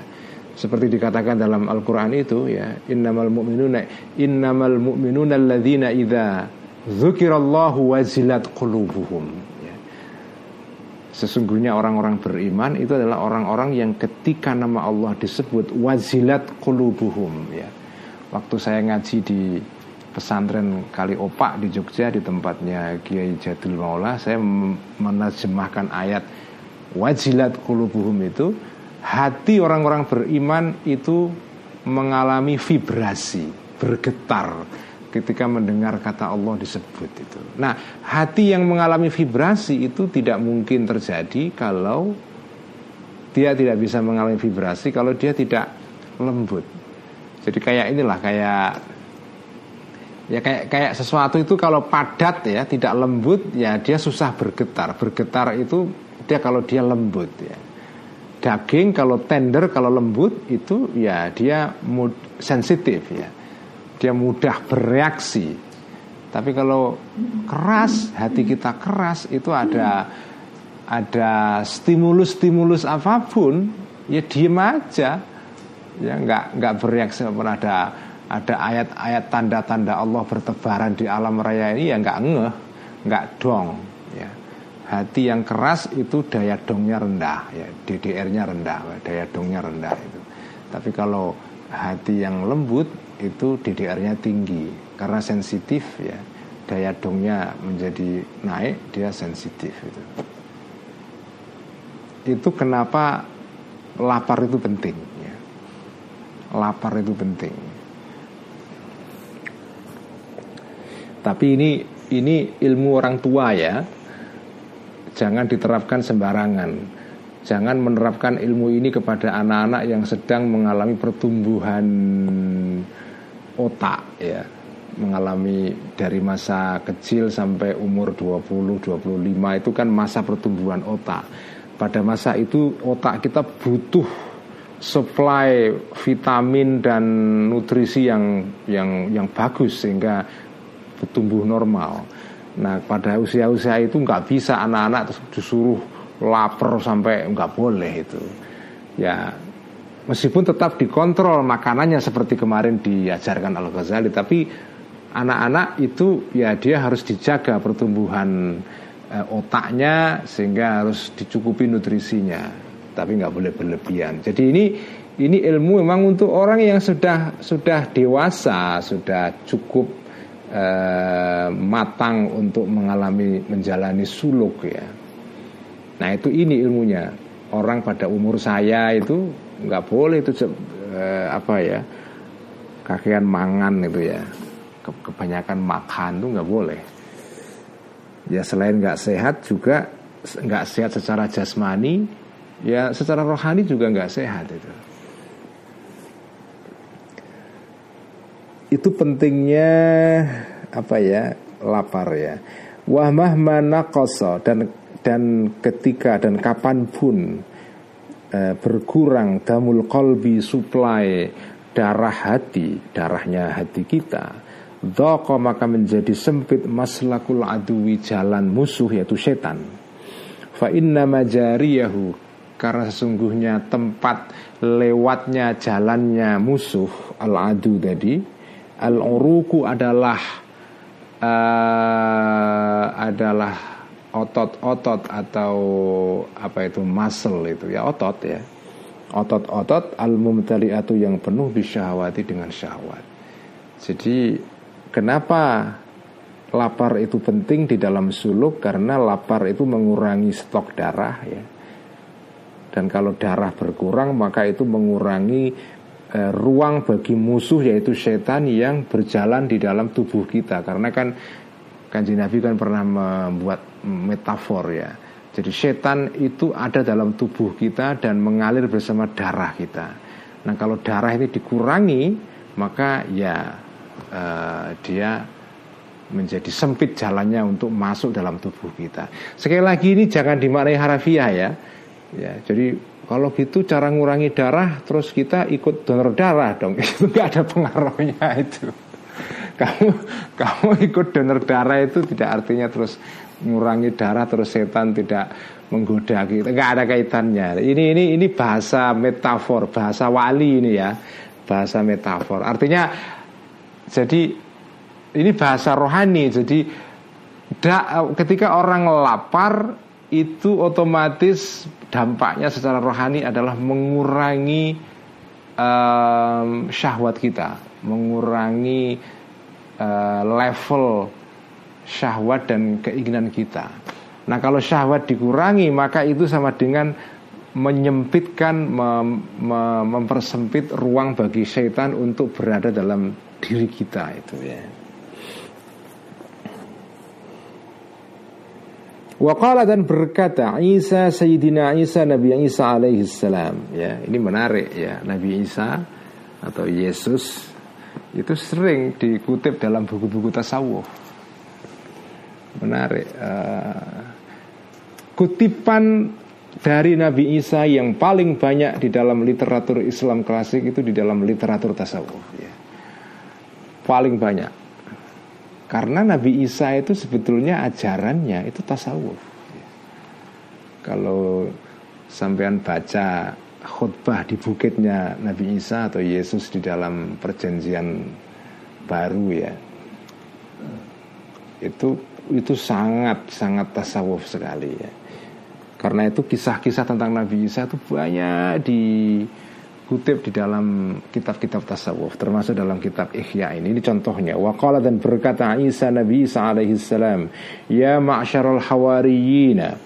Seperti dikatakan dalam Al-Qur'an itu ya, innamal mu'minuna innamal mu'minuna alladzina idza dzukirallahu wazilat qulubuhum Sesungguhnya orang-orang beriman itu adalah orang-orang yang ketika nama Allah disebut wazilat kulubuhum ya. Waktu saya ngaji di pesantren Kali Opak di Jogja di tempatnya Kiai Jadul Maula, saya menerjemahkan ayat wazilat kulubuhum itu hati orang-orang beriman itu mengalami vibrasi, bergetar ketika mendengar kata Allah disebut itu. Nah, hati yang mengalami vibrasi itu tidak mungkin terjadi kalau dia tidak bisa mengalami vibrasi kalau dia tidak lembut. Jadi kayak inilah kayak ya kayak kayak sesuatu itu kalau padat ya tidak lembut ya dia susah bergetar. Bergetar itu dia kalau dia lembut ya. Daging kalau tender kalau lembut itu ya dia sensitif ya dia mudah bereaksi. Tapi kalau keras, hati kita keras itu ada ada stimulus-stimulus apa pun, ya diem aja, ya nggak nggak bereaksi pun ada ada ayat-ayat tanda-tanda Allah bertebaran di alam raya ini ya nggak ngeh, nggak dong, ya. Hati yang keras itu daya dongnya rendah, ya DDR-nya rendah, daya dongnya rendah itu. Tapi kalau hati yang lembut itu DDR-nya tinggi karena sensitif ya daya dongnya menjadi naik dia sensitif itu itu kenapa lapar itu penting ya. lapar itu penting tapi ini ini ilmu orang tua ya. Jangan diterapkan sembarangan. Jangan menerapkan ilmu ini kepada anak-anak yang sedang mengalami pertumbuhan otak ya. Mengalami dari masa kecil sampai umur 20 25 itu kan masa pertumbuhan otak. Pada masa itu otak kita butuh supply vitamin dan nutrisi yang yang yang bagus sehingga bertumbuh normal. Nah pada usia-usia itu nggak bisa anak-anak disuruh lapar sampai nggak boleh itu. Ya meskipun tetap dikontrol makanannya seperti kemarin diajarkan Al Ghazali tapi anak-anak itu ya dia harus dijaga pertumbuhan eh, otaknya sehingga harus dicukupi nutrisinya tapi nggak boleh berlebihan jadi ini ini ilmu memang untuk orang yang sudah sudah dewasa sudah cukup eh, matang untuk mengalami menjalani suluk ya. Nah itu ini ilmunya. Orang pada umur saya itu nggak boleh itu eh, apa ya kakean mangan itu ya. Kebanyakan makan tuh nggak boleh. Ya selain nggak sehat juga nggak sehat secara jasmani ya secara rohani juga nggak sehat itu itu pentingnya apa ya lapar ya wahmah mana koso dan dan ketika dan kapan pun eh, berkurang damul kolbi supply darah hati, darahnya hati kita, Doko maka menjadi sempit maslakul adui jalan musuh yaitu setan. Fa inna majariyahu karena sesungguhnya tempat lewatnya jalannya musuh al adu tadi al uruku adalah uh, adalah otot-otot atau apa itu muscle itu ya otot ya otot-otot al-mumtali'atu yang penuh bisyahwati dengan syahwat. Jadi kenapa lapar itu penting di dalam suluk karena lapar itu mengurangi stok darah ya. Dan kalau darah berkurang maka itu mengurangi eh, ruang bagi musuh yaitu setan yang berjalan di dalam tubuh kita karena kan Kanji Nabi kan pernah membuat metafor ya jadi setan itu ada dalam tubuh kita dan mengalir bersama darah kita. Nah kalau darah ini dikurangi maka ya uh, dia menjadi sempit jalannya untuk masuk dalam tubuh kita. Sekali lagi ini jangan dimaknai harafiah ya. Ya, jadi kalau gitu cara ngurangi darah terus kita ikut donor darah dong. Itu nggak ada pengaruhnya itu. Kamu kamu ikut donor darah itu tidak artinya terus mengurangi darah terus setan tidak menggoda kita. Nggak ada kaitannya. Ini ini ini bahasa metafor bahasa wali ini ya. Bahasa metafor. Artinya jadi ini bahasa rohani. Jadi da, ketika orang lapar itu otomatis dampaknya secara rohani adalah mengurangi um, syahwat kita mengurangi uh, level syahwat dan keinginan kita. Nah kalau syahwat dikurangi maka itu sama dengan menyempitkan, mem, mem, mempersempit ruang bagi setan untuk berada dalam diri kita itu ya. Waqala dan berkata Isa Sayyidina Isa Nabi Isa alaihi salam. Ya ini menarik ya. Nabi Isa atau Yesus itu sering dikutip dalam buku-buku tasawuf. Menarik uh, kutipan dari Nabi Isa yang paling banyak di dalam literatur Islam klasik itu di dalam literatur tasawuf ya. paling banyak karena Nabi Isa itu sebetulnya ajarannya itu tasawuf kalau sampean baca khutbah di bukitnya Nabi Isa atau Yesus di dalam perjanjian baru ya itu itu sangat sangat tasawuf sekali ya. Karena itu kisah-kisah tentang Nabi Isa itu banyak dikutip di dalam kitab-kitab tasawuf termasuk dalam kitab Ihya ini. Ini contohnya. Waqala dan berkata Isa Nabi Isa alaihi salam, "Ya ma'syarul hawariyina"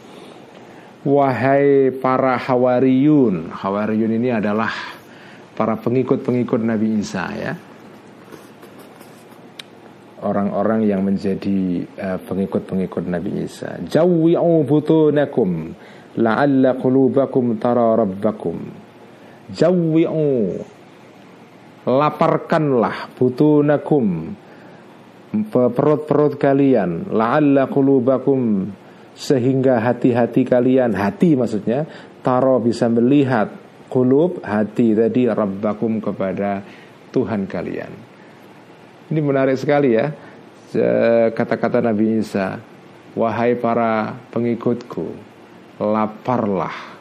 Wahai para hawariyun Hawariyun ini adalah Para pengikut-pengikut Nabi Isa ya orang-orang yang menjadi uh, pengikut-pengikut Nabi Isa. Jawwi'u butunakum la'alla qulubakum tara rabbakum. Jawwi'u laparkanlah butunakum perut-perut kalian la'alla qulubakum sehingga hati-hati kalian hati maksudnya taro bisa melihat kulub hati tadi rabbakum kepada Tuhan kalian ini menarik sekali ya kata-kata Nabi Isa. Wahai para pengikutku, laparlah,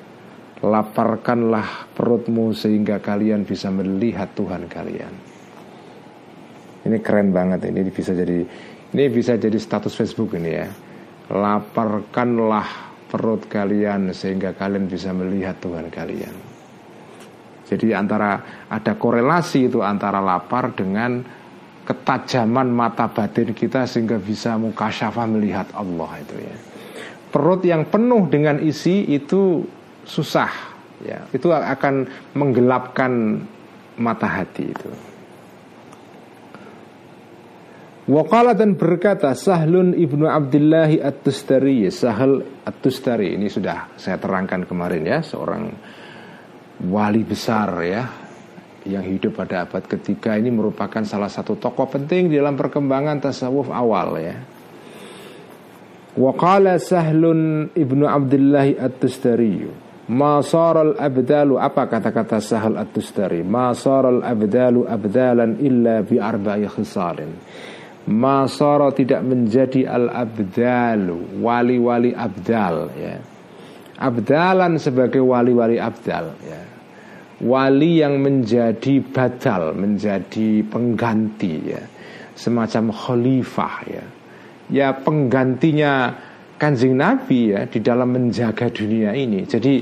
laparkanlah perutmu sehingga kalian bisa melihat Tuhan kalian. Ini keren banget ini bisa jadi ini bisa jadi status Facebook ini ya. laparkanlah perut kalian sehingga kalian bisa melihat Tuhan kalian. Jadi antara ada korelasi itu antara lapar dengan ketajaman mata batin kita sehingga bisa mukasyafah melihat Allah itu ya. Perut yang penuh dengan isi itu susah ya. Itu akan menggelapkan mata hati itu. Wakala dan berkata Sahlun ibnu Abdillahi at-Tustari Sahal at-Tustari Ini sudah saya terangkan kemarin ya Seorang wali besar ya Yang hidup pada abad ketiga Ini merupakan salah satu tokoh penting Dalam perkembangan tasawuf awal ya Wakala Sahlun ibnu Abdillahi at-Tustari Masaral abdalu Apa kata-kata Sahal at-Tustari Masaral abdalu abdalan illa bi arba'i khisalin Masara tidak menjadi al-abdalu Wali-wali abdal ya. Abdalan sebagai wali-wali abdal ya. Wali yang menjadi badal Menjadi pengganti ya. Semacam khalifah ya. Ya penggantinya kanjeng Nabi ya Di dalam menjaga dunia ini Jadi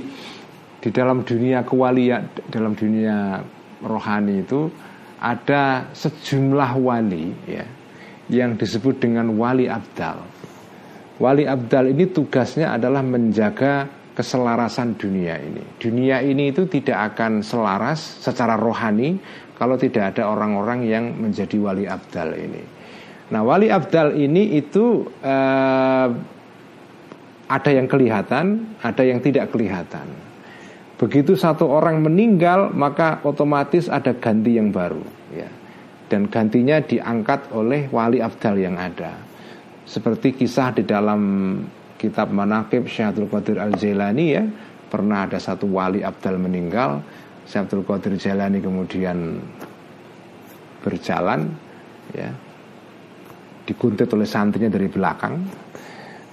di dalam dunia kewalian Dalam dunia rohani itu Ada sejumlah wali ya yang disebut dengan wali abdal. Wali abdal ini tugasnya adalah menjaga keselarasan dunia ini. Dunia ini itu tidak akan selaras secara rohani kalau tidak ada orang-orang yang menjadi wali abdal ini. Nah, wali abdal ini itu eh, ada yang kelihatan, ada yang tidak kelihatan. Begitu satu orang meninggal, maka otomatis ada ganti yang baru. Ya dan gantinya diangkat oleh wali abdal yang ada. Seperti kisah di dalam kitab Manakib Syaikhul Qadir Al-Jailani ya, pernah ada satu wali abdal meninggal, Syaikhul Qadir Jailani kemudian berjalan ya diguntit oleh santrinya dari belakang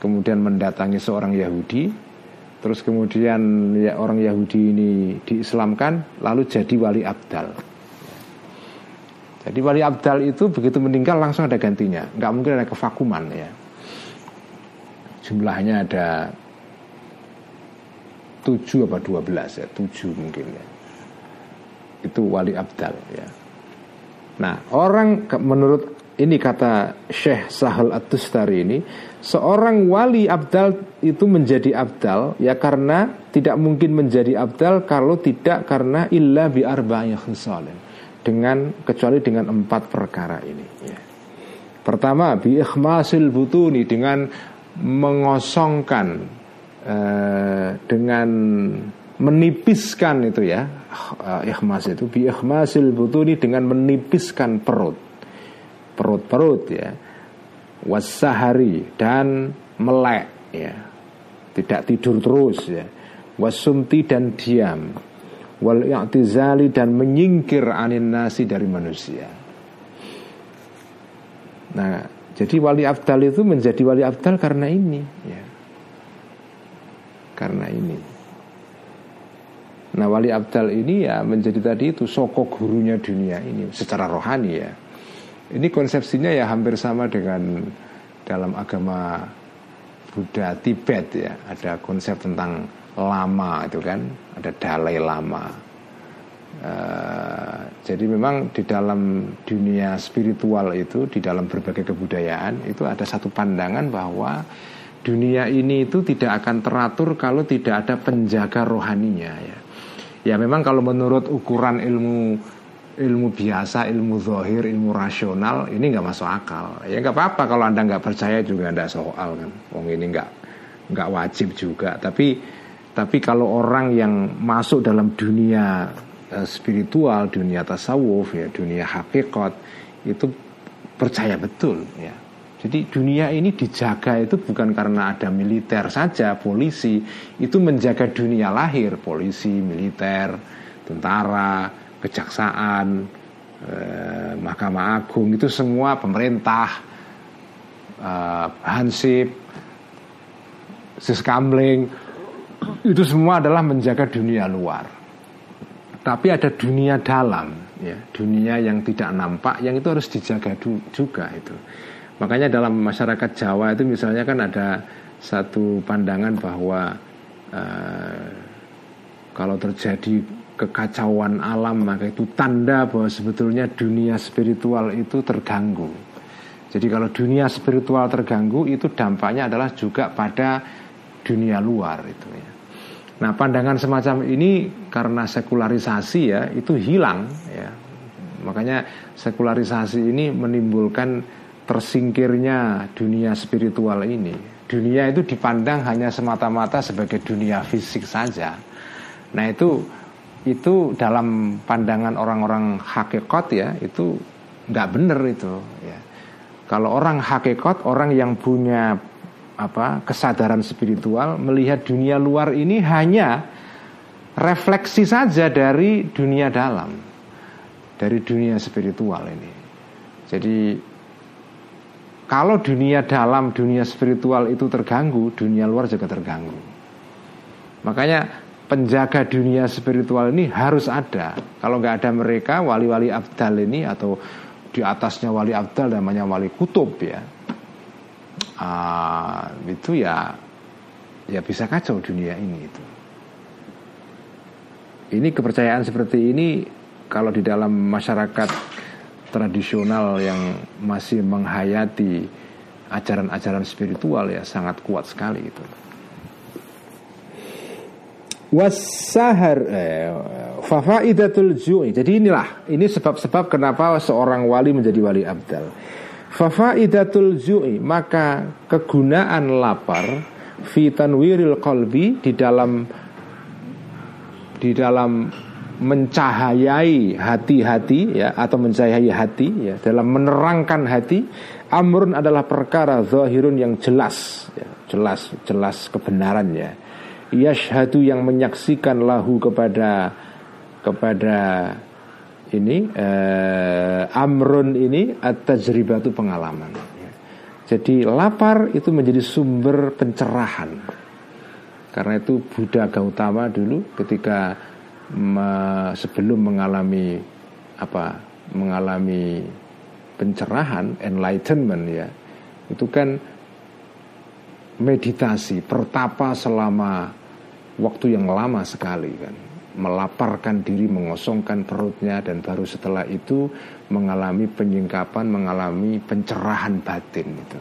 kemudian mendatangi seorang Yahudi terus kemudian ya orang Yahudi ini diislamkan lalu jadi wali abdal jadi wali abdal itu begitu meninggal langsung ada gantinya, nggak mungkin ada kevakuman ya. Jumlahnya ada tujuh apa dua belas ya, tujuh mungkin ya. Itu wali abdal ya. Nah orang menurut ini kata Syekh Sahal At-Tustari ini Seorang wali abdal itu menjadi abdal Ya karena tidak mungkin menjadi abdal Kalau tidak karena illa bi arba'in khisalin dengan kecuali dengan empat perkara ini. Ya. Pertama, bi ikhmasil butuni dengan mengosongkan eh, dengan menipiskan itu ya uh, ikhmas itu bi ikhmasil butuni dengan menipiskan perut perut-perut ya wasahari dan melek ya tidak tidur terus ya wasumti dan diam wal i'tizali dan menyingkir anin nasi dari manusia. Nah, jadi wali abdal itu menjadi wali abdal karena ini, ya. Karena ini. Nah, wali abdal ini ya menjadi tadi itu soko gurunya dunia ini secara rohani ya. Ini konsepsinya ya hampir sama dengan dalam agama Buddha Tibet ya. Ada konsep tentang lama itu kan ada Dalai Lama uh, jadi memang di dalam dunia spiritual itu di dalam berbagai kebudayaan itu ada satu pandangan bahwa dunia ini itu tidak akan teratur kalau tidak ada penjaga rohaninya ya ya memang kalau menurut ukuran ilmu ilmu biasa, ilmu zohir, ilmu rasional ini nggak masuk akal. Ya nggak apa-apa kalau anda nggak percaya juga nggak soal kan. Wong ini nggak nggak wajib juga. Tapi tapi kalau orang yang masuk dalam dunia uh, spiritual, dunia tasawuf, ya, dunia hakikat itu percaya betul, ya. Jadi dunia ini dijaga itu bukan karena ada militer saja, polisi itu menjaga dunia lahir, polisi, militer, tentara, kejaksaan, eh, mahkamah agung itu semua pemerintah, eh, hansip, siskamling itu semua adalah menjaga dunia luar. Tapi ada dunia dalam, ya, dunia yang tidak nampak, yang itu harus dijaga juga itu. Makanya dalam masyarakat Jawa itu misalnya kan ada satu pandangan bahwa uh, kalau terjadi kekacauan alam maka itu tanda bahwa sebetulnya dunia spiritual itu terganggu. Jadi kalau dunia spiritual terganggu itu dampaknya adalah juga pada dunia luar itu ya. Nah pandangan semacam ini karena sekularisasi ya itu hilang ya. Makanya sekularisasi ini menimbulkan tersingkirnya dunia spiritual ini. Dunia itu dipandang hanya semata-mata sebagai dunia fisik saja. Nah itu itu dalam pandangan orang-orang hakikat ya itu nggak benar itu ya. Kalau orang hakikat orang yang punya apa kesadaran spiritual melihat dunia luar ini hanya refleksi saja dari dunia dalam dari dunia spiritual ini. Jadi kalau dunia dalam dunia spiritual itu terganggu, dunia luar juga terganggu. Makanya penjaga dunia spiritual ini harus ada. Kalau nggak ada mereka, wali-wali abdal ini atau di atasnya wali abdal namanya wali kutub ya, uh, itu ya ya bisa kacau dunia ini itu. Ini kepercayaan seperti ini kalau di dalam masyarakat tradisional yang masih menghayati ajaran-ajaran spiritual ya sangat kuat sekali itu wasahar eh, fafaidatul ju'i. Jadi inilah ini sebab-sebab kenapa seorang wali menjadi wali abdal. Fafaidatul ju'i maka kegunaan lapar fi tanwiril qalbi di dalam di dalam mencahayai hati-hati ya atau mencahayai hati ya dalam menerangkan hati amrun adalah perkara zahirun yang jelas ya, jelas jelas kebenarannya yashhadu yang menyaksikan lahu kepada kepada ini eh, amrun ini at-tajribatu pengalaman. Jadi lapar itu menjadi sumber pencerahan. Karena itu Buddha Gautama dulu ketika me, sebelum mengalami apa? mengalami pencerahan enlightenment ya. Itu kan meditasi, pertapa selama waktu yang lama sekali kan. Melaparkan diri mengosongkan perutnya dan baru setelah itu mengalami penyingkapan mengalami pencerahan batin itu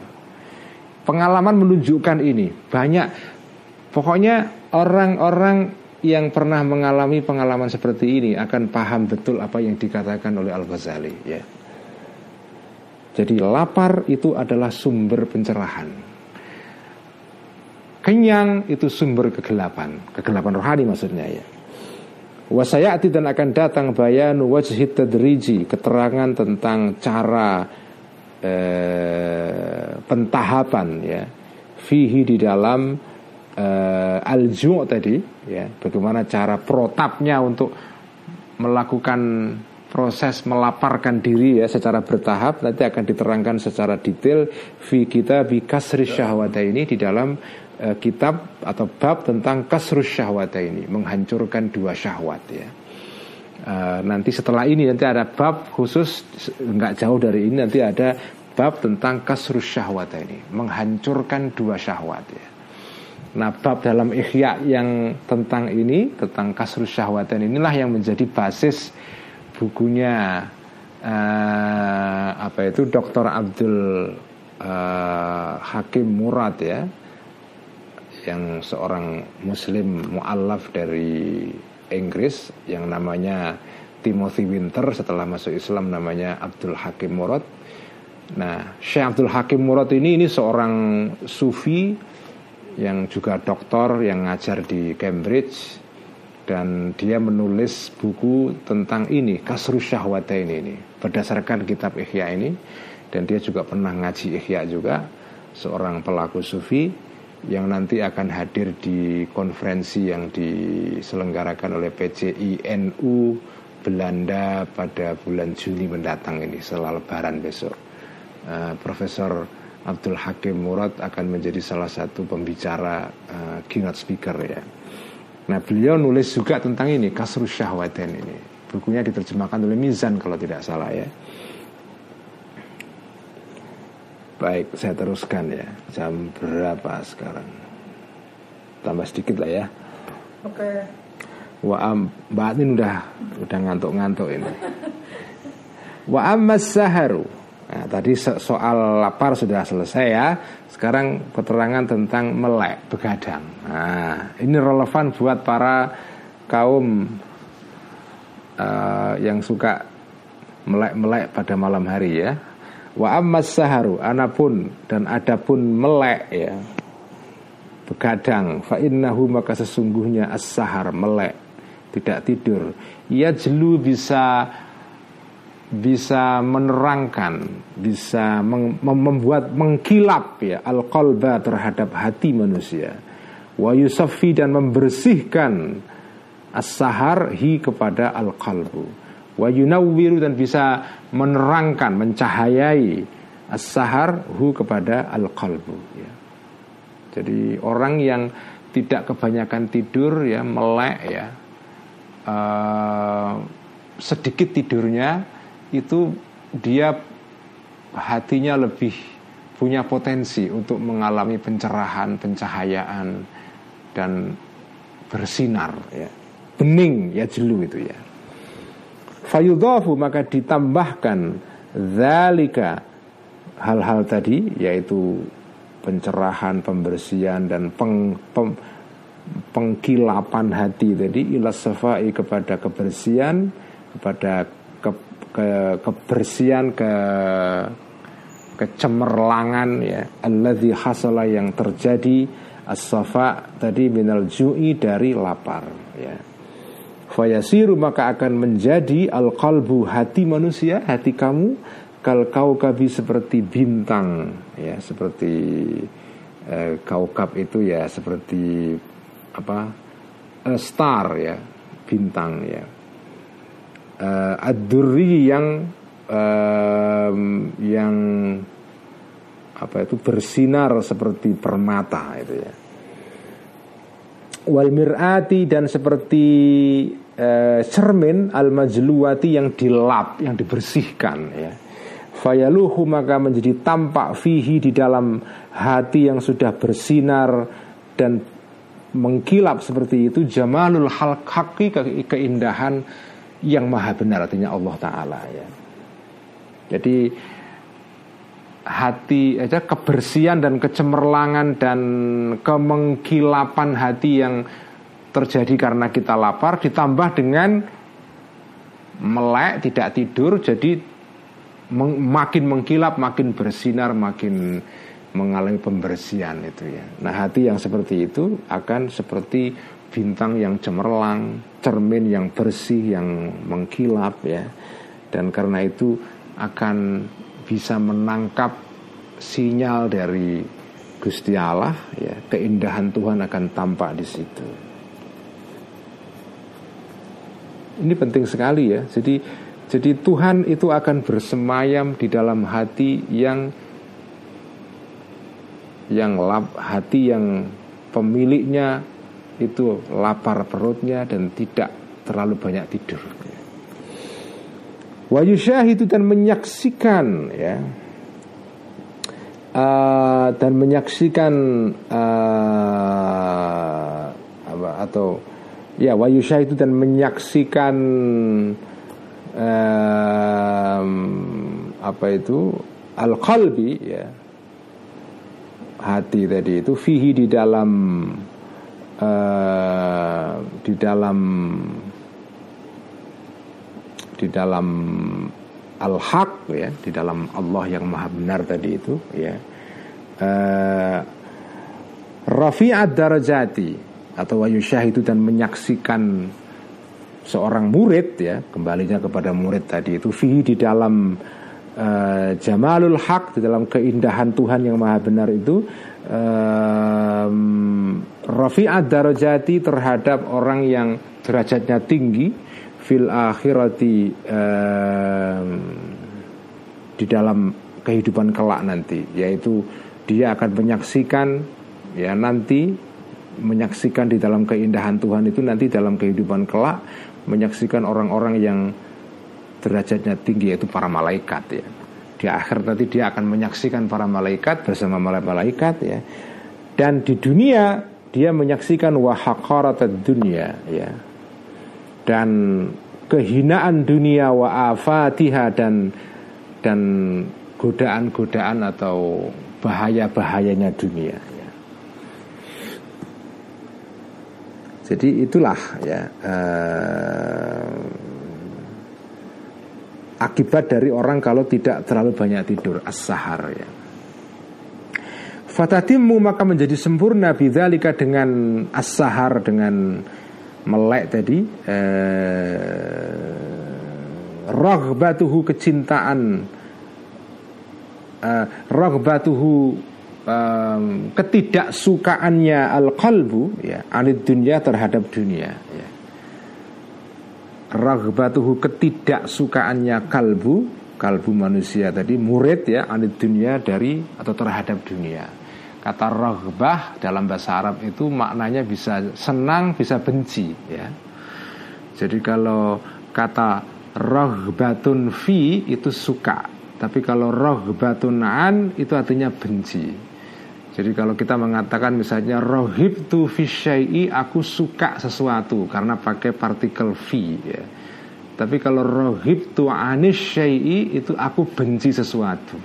pengalaman menunjukkan ini. Banyak pokoknya orang-orang yang pernah mengalami pengalaman seperti ini akan paham betul apa yang dikatakan oleh Al Ghazali ya. Jadi lapar itu adalah sumber pencerahan Kenyang itu sumber kegelapan. Kegelapan rohani maksudnya ya. Wasayati dan akan datang bayanu wajhid tadriji Keterangan tentang cara eh, Pentahapan ya. Fihi di dalam eh, al tadi ya. Bagaimana cara protapnya untuk Melakukan proses melaparkan diri ya secara bertahap. Nanti akan diterangkan secara detail. Fi kita bi kasri syahwata ini di dalam Eh, kitab atau bab tentang kasrus syahwat ini menghancurkan dua syahwat ya. Uh, nanti setelah ini nanti ada bab khusus nggak jauh dari ini nanti ada bab tentang kasrus syahwat ini menghancurkan dua syahwat ya. Nah bab dalam ikhya yang tentang ini tentang kasrus syahwatan inilah yang menjadi basis bukunya uh, apa itu Dr. Abdul uh, Hakim Murad ya yang seorang muslim mu'alaf dari Inggris yang namanya Timothy Winter setelah masuk Islam namanya Abdul Hakim Murad. Nah, Syekh Abdul Hakim Murad ini ini seorang sufi yang juga doktor yang ngajar di Cambridge dan dia menulis buku tentang ini Kasrus Syahwatain ini berdasarkan kitab Ihya ini dan dia juga pernah ngaji Ihya juga seorang pelaku sufi yang nanti akan hadir di konferensi yang diselenggarakan oleh PCI NU Belanda pada bulan Juni mendatang ini setelah Lebaran besok. Uh, Profesor Abdul Hakim Murad akan menjadi salah satu pembicara uh, keynote speaker ya. Nah beliau nulis juga tentang ini Kasrus Syahwaten ini. Bukunya diterjemahkan oleh Mizan kalau tidak salah ya. Baik, saya teruskan ya. Jam berapa sekarang? Tambah sedikit lah ya. Oke. Wa am, Mbak Atin udah udah ngantuk-ngantuk ini. Wa ammas saharu. Nah, tadi soal lapar sudah selesai ya. Sekarang keterangan tentang melek, begadang. Nah, ini relevan buat para kaum uh, yang suka melek-melek pada malam hari ya. Wa ammas saharu anapun dan adapun melek ya. Begadang fa innahu maka sesungguhnya as-sahar melek tidak tidur. Ia jelu bisa bisa menerangkan, bisa mem membuat mengkilap ya al-qalba terhadap hati manusia. Wa yusaffi dan membersihkan as-sahar hi kepada al-qalbu wa yunawwiru dan bisa menerangkan, mencahayai as-sahar hu kepada al-qalbu ya. Jadi orang yang tidak kebanyakan tidur ya melek ya uh, sedikit tidurnya itu dia hatinya lebih punya potensi untuk mengalami pencerahan, pencahayaan dan bersinar ya. Bening ya jelu itu ya fayudhafu maka ditambahkan zalika hal-hal tadi yaitu pencerahan, pembersihan dan peng, peng, pengkilapan hati tadi ila safai kepada kebersihan kepada ke, ke, kebersihan ke kecemerlangan ya. Alladzi hasala yang terjadi as-safa tadi minal ju'i dari lapar ya Fayasiru maka akan menjadi al-qalbu hati manusia, hati kamu kal kaukabi seperti bintang ya, seperti eh, kaukab itu ya seperti apa? Uh, star ya, bintang ya. Uh, ad-durri yang uh, yang apa itu bersinar seperti permata itu ya wal mirati dan seperti eh, cermin al majluwati yang dilap, yang dibersihkan ya. Fayaluhu maka menjadi tampak fihi di dalam hati yang sudah bersinar dan mengkilap seperti itu jamalul hal haki keindahan yang maha benar artinya Allah Ta'ala ya. Jadi hati aja kebersihan dan kecemerlangan dan kemengkilapan hati yang terjadi karena kita lapar ditambah dengan melek tidak tidur jadi meng, makin mengkilap makin bersinar makin mengalami pembersihan itu ya. Nah hati yang seperti itu akan seperti bintang yang cemerlang, cermin yang bersih yang mengkilap ya. Dan karena itu akan bisa menangkap sinyal dari Gusti Allah ya, keindahan Tuhan akan tampak di situ. Ini penting sekali ya. Jadi jadi Tuhan itu akan bersemayam di dalam hati yang yang lap, hati yang pemiliknya itu lapar perutnya dan tidak terlalu banyak tidur. Wayusyah itu dan menyaksikan ya uh, dan menyaksikan uh, apa atau ya wayusha itu dan menyaksikan um, apa itu? Al qalbi ya. Hati tadi itu fihi di dalam uh, di dalam di dalam al haq ya. Di dalam Allah yang maha benar tadi itu ya. Uh, rafi'at darajati atau wayusyah itu dan menyaksikan seorang murid ya kembalinya kepada murid tadi itu fi di dalam uh, jamalul haq di dalam keindahan Tuhan yang maha benar itu um, rafi'at darajati terhadap orang yang derajatnya tinggi fil akhirati um, di dalam kehidupan kelak nanti. Yaitu dia akan menyaksikan ya nanti menyaksikan di dalam keindahan Tuhan itu nanti dalam kehidupan kelak menyaksikan orang-orang yang derajatnya tinggi yaitu para malaikat ya. Di akhir nanti dia akan menyaksikan para malaikat bersama malaikat ya. Dan di dunia dia menyaksikan wahakarat dunia ya. Dan kehinaan dunia wa afatiha dan dan godaan-godaan atau bahaya-bahayanya dunia Jadi itulah ya uh, akibat dari orang kalau tidak terlalu banyak tidur as-sahar ya. Fatatimu maka menjadi sempurna bidzalika dengan as-sahar dengan melek tadi eh, raghbatuhu kecintaan eh, raghbatuhu eh, ketidaksukaannya al-qalbu ya anid dunia terhadap dunia ya. Raghbatuhu ketidaksukaannya kalbu kalbu manusia tadi murid ya anid dunia dari atau terhadap dunia. Kata raghbah dalam bahasa Arab itu maknanya bisa senang bisa benci ya. Jadi kalau kata raghbatun fi itu suka tapi kalau raghbatun an itu artinya benci jadi kalau kita mengatakan misalnya rohib tu fisyai aku suka sesuatu karena pakai partikel fi ya. Tapi kalau rohib tu anis syai itu aku benci sesuatu.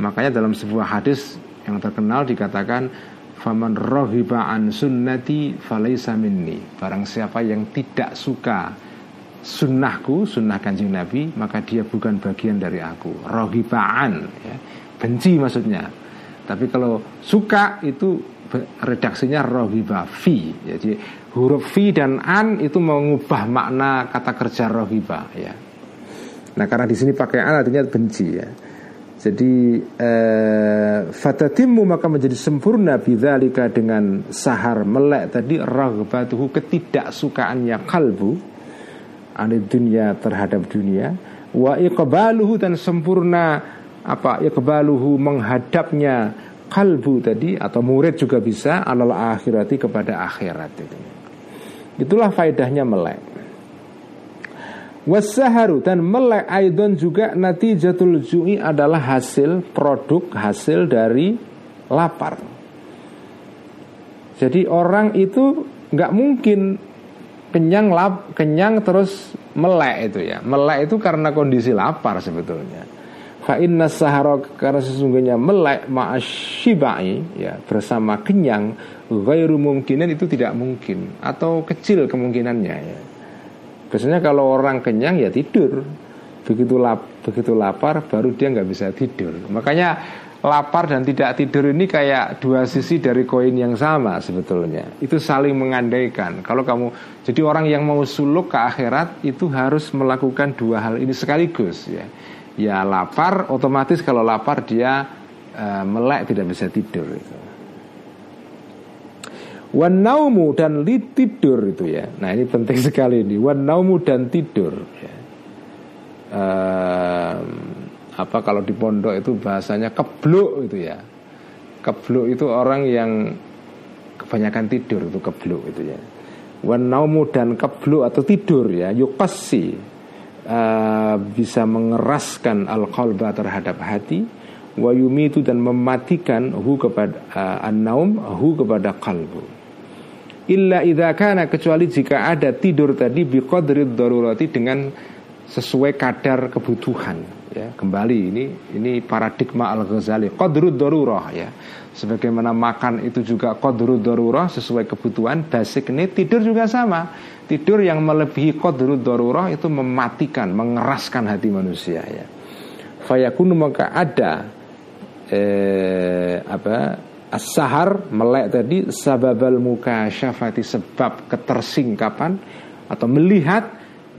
Makanya dalam sebuah hadis yang terkenal dikatakan faman rohiba an sunnati falaisa minni. Barang siapa yang tidak suka sunnahku, sunnah kanjeng Nabi, maka dia bukan bagian dari aku. Rohibaan, ya. benci maksudnya. Tapi kalau suka itu redaksinya rohiba fi. Jadi huruf fi dan an itu mengubah makna kata kerja rohiba ya. Nah karena di sini pakai an artinya benci ya. Jadi eh, fatatimu maka menjadi sempurna bidzalika dengan sahar melek tadi raghbatuhu ketidaksukaannya kalbu anid dunia terhadap dunia wa iqbaluhu dan sempurna apa ya kebaluhu menghadapnya kalbu tadi atau murid juga bisa alal akhirati kepada akhirat itu. Itulah faedahnya melek. Wasaharu dan melek aidon juga nanti jatul ju'i adalah hasil produk hasil dari lapar. Jadi orang itu nggak mungkin kenyang lap kenyang terus melek itu ya. Melek itu karena kondisi lapar sebetulnya. Fa inna sahara karena sesungguhnya melek ma'asyibai ya bersama kenyang ghairu mungkinan itu tidak mungkin atau kecil kemungkinannya ya. Biasanya kalau orang kenyang ya tidur. Begitu lap, begitu lapar baru dia nggak bisa tidur. Makanya lapar dan tidak tidur ini kayak dua sisi dari koin yang sama sebetulnya. Itu saling mengandaikan. Kalau kamu jadi orang yang mau suluk ke akhirat itu harus melakukan dua hal ini sekaligus ya ya lapar otomatis kalau lapar dia uh, melek tidak bisa tidur itu. Wanaumu dan li tidur itu ya. Nah ini penting sekali ini. Wanaumu dan tidur. Ya. Uh, apa kalau di pondok itu bahasanya kebluk itu ya. Kebluk itu orang yang kebanyakan tidur itu kebluk itu ya. Wanaumu dan kebluk atau tidur ya. Yukasi uh, bisa mengeraskan al-qalba terhadap hati wa yumitu dan mematikan hu kepada uh, an-naum hu kepada kalbu illa idza kana kecuali jika ada tidur tadi biqadri darurati dengan sesuai kadar kebutuhan ya. Kembali ini ini paradigma al Ghazali qadrud darurah ya. Sebagaimana makan itu juga qadrud darurah sesuai kebutuhan basic ini tidur juga sama tidur yang melebihi qadrud darurah itu mematikan mengeraskan hati manusia ya fayakunu maka ada eh, apa as-sahar melek tadi sababal muka syafati sebab ketersingkapan atau melihat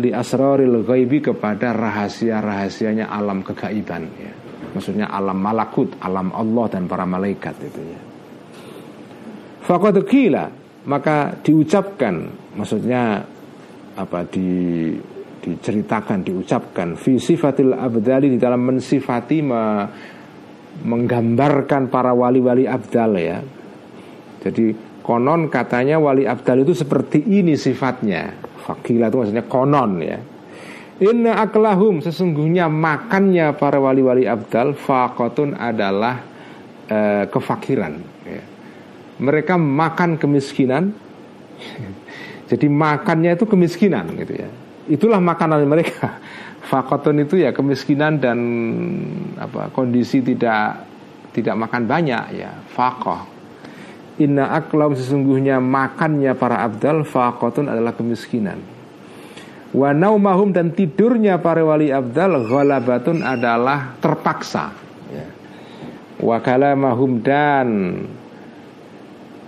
li asraril ghaibi kepada rahasia-rahasianya alam kegaiban ya. Maksudnya alam malakut, alam Allah dan para malaikat itu ya. Qila maka diucapkan maksudnya apa di diceritakan diucapkan fi sifatil abdali di dalam mensifati me, menggambarkan para wali-wali abdal ya. Jadi konon katanya wali abdal itu seperti ini sifatnya Fakila itu maksudnya konon ya Inna aklahum sesungguhnya makannya para wali-wali abdal faqatun adalah uh, kefakiran. Ya. Mereka makan kemiskinan. Jadi makannya itu kemiskinan gitu ya. Itulah makanan mereka. Fakotun itu ya kemiskinan dan apa kondisi tidak tidak makan banyak ya. Fakoh. Inna aklam sesungguhnya makannya para abdal fakotun adalah kemiskinan. Wa naumahum dan tidurnya para wali abdal ghalabatun adalah terpaksa. Ya. Wa kalamahum dan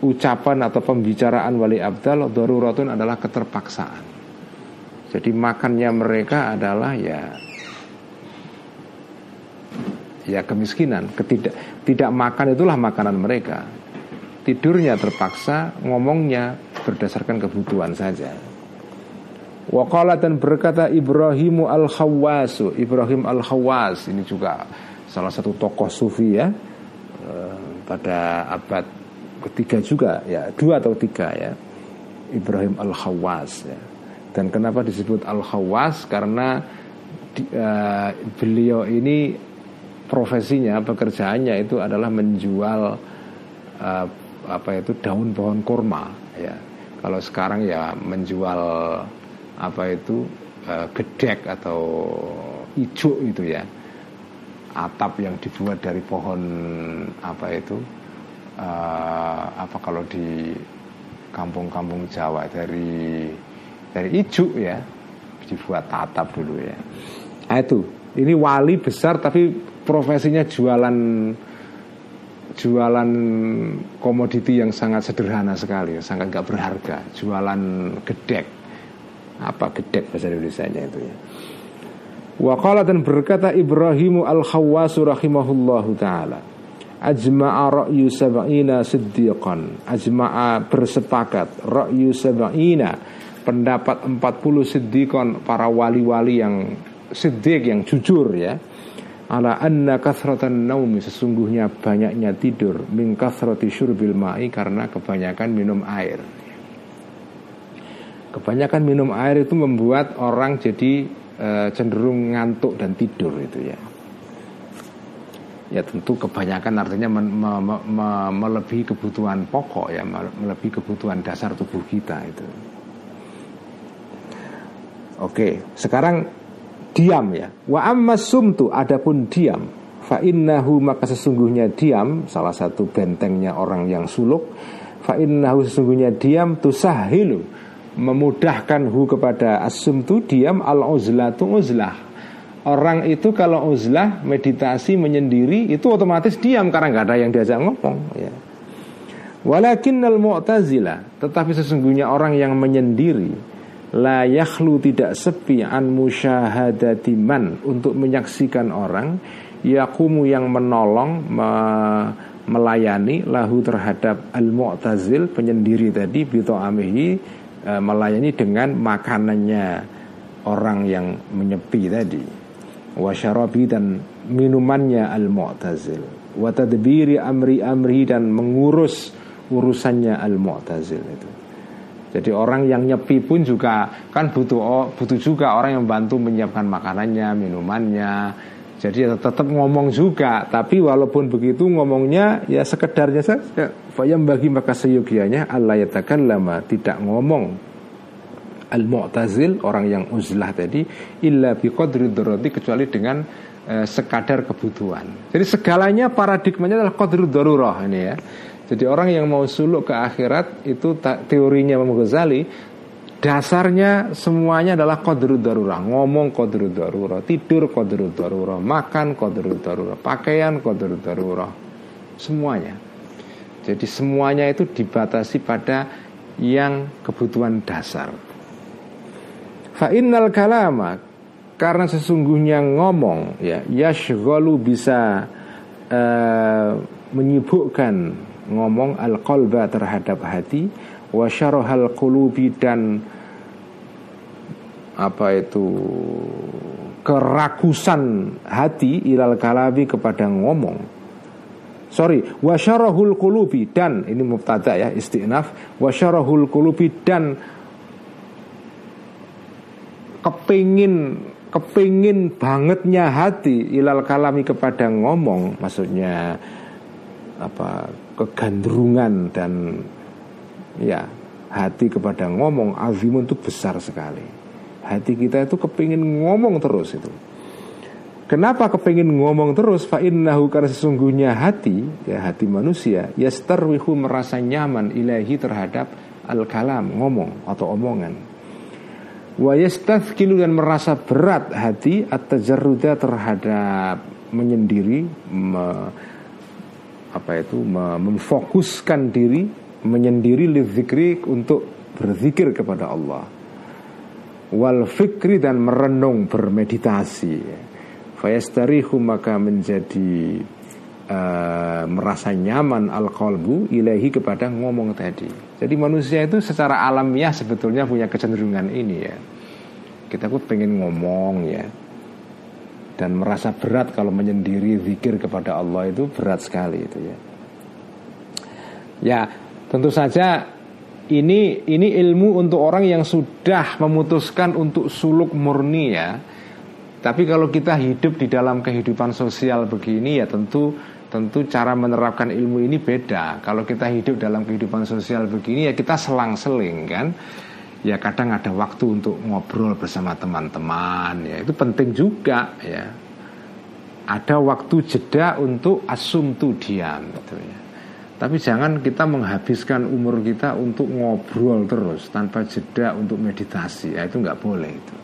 ucapan atau pembicaraan wali abdal daruratun adalah keterpaksaan. Jadi makannya mereka adalah ya ya kemiskinan, ketidak tidak makan itulah makanan mereka. Tidurnya terpaksa, ngomongnya berdasarkan kebutuhan saja. Waqala dan berkata Ibrahimu al-Khawwasu Ibrahim al-Khawwas Ini juga salah satu tokoh sufi ya eh, Pada abad ketiga juga ya. Dua atau tiga ya. Ibrahim al-Khawwas ya. Dan kenapa disebut al-Khawwas Karena di, uh, beliau ini profesinya pekerjaannya itu adalah menjual uh, apa itu daun pohon kurma ya. Kalau sekarang ya menjual apa itu uh, gedek atau ijuk itu ya. Atap yang dibuat dari pohon apa itu uh, apa kalau di kampung-kampung Jawa dari dari ijuk ya dibuat atap dulu ya. Nah, itu ini wali besar tapi profesinya jualan jualan komoditi yang sangat sederhana sekali sangat gak berharga jualan gedek. Apa gedek bahasa Indonesia-nya itu ya. Waqala dan berkata Ibrahimu al-Khawwasu rahimahullahu ta'ala Ajma'a ra'yu sab'ina siddiqan. Ajma'a bersepakat Ra'yu sab'ina Pendapat 40 siddiqan Para wali-wali yang Siddiq yang jujur ya. Ala anna kathratan naumi Sesungguhnya banyaknya tidur Min kathrati syurbil ma'i Karena kebanyakan minum air. Kebanyakan minum air itu membuat orang jadi e, cenderung ngantuk dan tidur itu ya. Ya tentu kebanyakan artinya me, me, me, melebihi kebutuhan pokok ya, melebihi kebutuhan dasar tubuh kita itu. Oke, sekarang diam ya. Wa amma sumtu adapun diam fa innahu maka sesungguhnya diam salah satu bentengnya orang yang suluk fa innahu sesungguhnya diam tusahilu memudahkan hu kepada asum tu diam al uzlah tu uzlah orang itu kalau uzlah meditasi menyendiri itu otomatis diam karena nggak ada yang diajak ngomong ya. Walakin al mu'tazila tetapi sesungguhnya orang yang menyendiri la yakhlu tidak sepi an musyahadati man untuk menyaksikan orang yakumu yang menolong me melayani lahu terhadap al mu'tazil penyendiri tadi bito amihi e, melayani dengan makanannya orang yang menyepi tadi wasyarabi dan minumannya al-mu'tazil. Wa tadbiri amri-amri dan mengurus urusannya al-mu'tazil itu. Jadi orang yang nyepi pun juga kan butuh oh, butuh juga orang yang bantu menyiapkan makanannya, minumannya, jadi ya tetap ngomong juga, tapi walaupun begitu ngomongnya ya sekedarnya saja. Fayam bagi maka seyogianya Allah lama tidak ngomong al-mu'tazil orang yang uzlah tadi illa biqadri darurati kecuali dengan eh, sekadar kebutuhan. Jadi segalanya paradigmanya adalah qadru darurah ini ya. Jadi orang yang mau suluk ke akhirat itu teorinya Imam Ghazali Dasarnya semuanya adalah kodru darurah Ngomong kodru darurah Tidur kodru darurah Makan kodru darurah Pakaian kodru darurah Semuanya Jadi semuanya itu dibatasi pada Yang kebutuhan dasar Fa'innal kalama Karena sesungguhnya ngomong ya Yashghalu bisa uh, Menyibukkan Ngomong al-qalba terhadap hati Wasyarohal qulubi dan apa itu kerakusan hati ilal kalabi kepada ngomong. Sorry wasyarahul kulubi dan ini mubtada ya istinaf wasyarahul kulubi dan kepingin kepingin bangetnya hati ilal kalami kepada ngomong maksudnya apa kegandrungan dan ya hati kepada ngomong azimun itu besar sekali hati kita itu kepingin ngomong terus itu Kenapa kepingin ngomong terus? Fa innahu karena sesungguhnya hati, ya hati manusia, yastarwihu merasa nyaman ilahi terhadap al-kalam, ngomong atau omongan. Wa dan merasa berat hati at-tajarruda terhadap menyendiri, me, apa itu, me, memfokuskan diri, menyendiri lidzikri untuk berzikir kepada Allah. Wal fikri dan merenung bermeditasi. Ya fayastarihu maka menjadi uh, merasa nyaman al qalbu ilahi kepada ngomong tadi. Jadi manusia itu secara alamiah sebetulnya punya kecenderungan ini ya. Kita pun pengen ngomong ya. Dan merasa berat kalau menyendiri zikir kepada Allah itu berat sekali itu ya. Ya, tentu saja ini ini ilmu untuk orang yang sudah memutuskan untuk suluk murni ya tapi kalau kita hidup di dalam kehidupan sosial begini ya tentu tentu cara menerapkan ilmu ini beda. Kalau kita hidup dalam kehidupan sosial begini ya kita selang-seling kan. Ya kadang ada waktu untuk ngobrol bersama teman-teman ya itu penting juga ya. Ada waktu jeda untuk asum tu diam gitu ya. Tapi jangan kita menghabiskan umur kita untuk ngobrol terus tanpa jeda untuk meditasi. Ya, itu nggak boleh itu.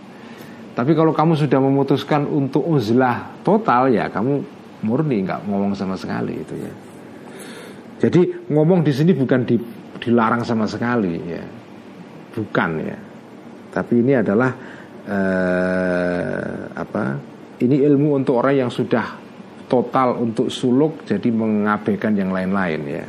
Tapi kalau kamu sudah memutuskan untuk uzlah total ya kamu murni nggak ngomong sama sekali itu ya. Jadi ngomong di sini bukan di, dilarang sama sekali ya, bukan ya. Tapi ini adalah eh, apa? Ini ilmu untuk orang yang sudah total untuk suluk jadi mengabaikan yang lain-lain ya.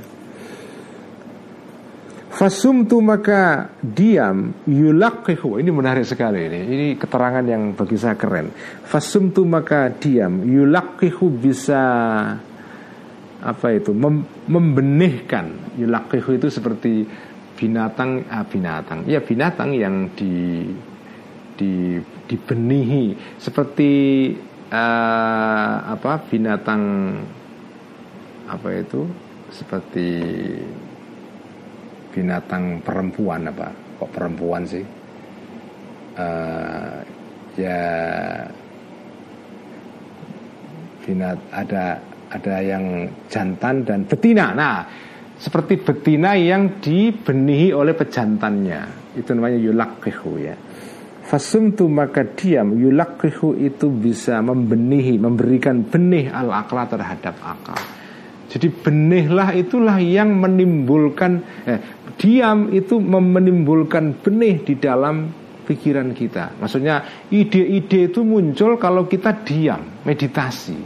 Fasumtu maka diam yulakihu Ini menarik sekali ini. Ini keterangan yang bagi saya keren. Fasumtu maka diam yulakihu bisa Apa itu mem Membenihkan. Yulakihu itu seperti binatang ah, Binatang. Ya binatang yang di di dibenihi. Seperti uh, apa binatang apa itu seperti binatang perempuan apa? Kok perempuan sih? Uh, ya binat ada ada yang jantan dan betina. Nah seperti betina yang dibenihi oleh pejantannya. Itu namanya yulakihu ya. Fasumtu maka diam. Yulakihu itu bisa membenihi Memberikan benih al-akla terhadap akal Jadi benihlah itulah yang menimbulkan eh, diam itu menimbulkan benih di dalam pikiran kita. Maksudnya ide-ide itu muncul kalau kita diam, meditasi.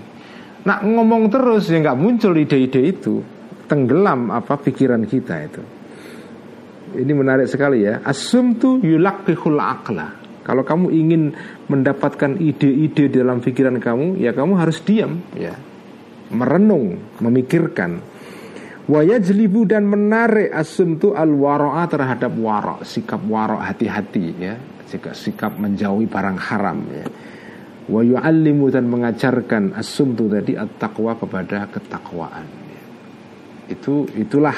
Nak ngomong terus ya nggak muncul ide-ide itu, tenggelam apa pikiran kita itu. Ini menarik sekali ya. Asum tu yulakihul akla. Kalau kamu ingin mendapatkan ide-ide dalam pikiran kamu, ya kamu harus diam, ya, merenung, memikirkan. Wayajlibu dan menarik asumtu al waro'a terhadap warok Sikap warok hati-hati ya. Sikap, sikap menjauhi barang haram ya. Wa yu'allimu dan mengajarkan asumtu tadi at-taqwa kepada ketakwaan ya. Itu itulah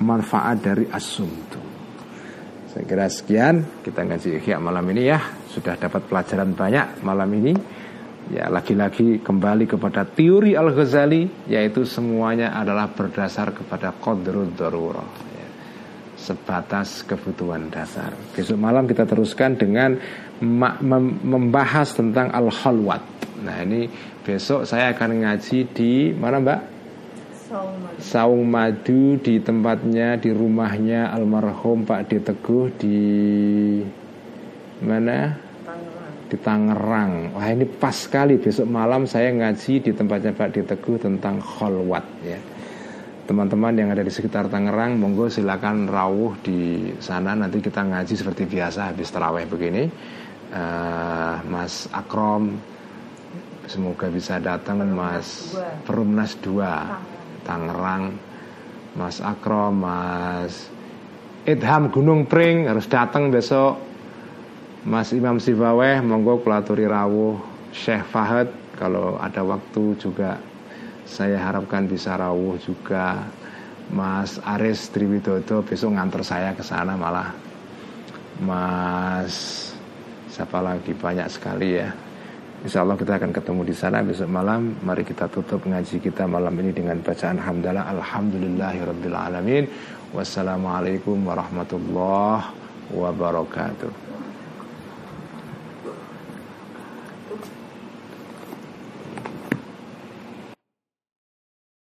manfaat dari asumtu. Saya kira sekian. Kita ngaji ikhya malam ini ya. Sudah dapat pelajaran banyak malam ini Ya lagi-lagi kembali kepada teori Al-Ghazali Yaitu semuanya adalah berdasar kepada Qadrul Darurah ya. Sebatas kebutuhan dasar Besok malam kita teruskan dengan Membahas tentang Al-Khalwat Nah ini besok saya akan ngaji di Mana mbak? Saung Madu di tempatnya di rumahnya almarhum Pak D Teguh di mana di Tangerang. Wah ini pas sekali besok malam saya ngaji di tempatnya Pak Diteguh tentang kholwat ya. Teman-teman yang ada di sekitar Tangerang, monggo silakan rawuh di sana. Nanti kita ngaji seperti biasa habis terawih begini. Uh, Mas Akrom, semoga bisa datang Mas Perumnas 2 Tangerang. Mas Akrom, Mas Idham Gunung Pring harus datang besok Mas Imam Sibaweh monggo kulaturi rawuh. Syekh Fahad kalau ada waktu juga saya harapkan bisa rawuh juga. Mas Aris Triwidodo besok nganter saya ke sana malah. Mas siapa lagi? Banyak sekali ya. Insya Allah kita akan ketemu di sana besok malam. Mari kita tutup ngaji kita malam ini dengan bacaan Hamdalah Alhamdulillahirrabbilalamin Wassalamualaikum warahmatullahi wabarakatuh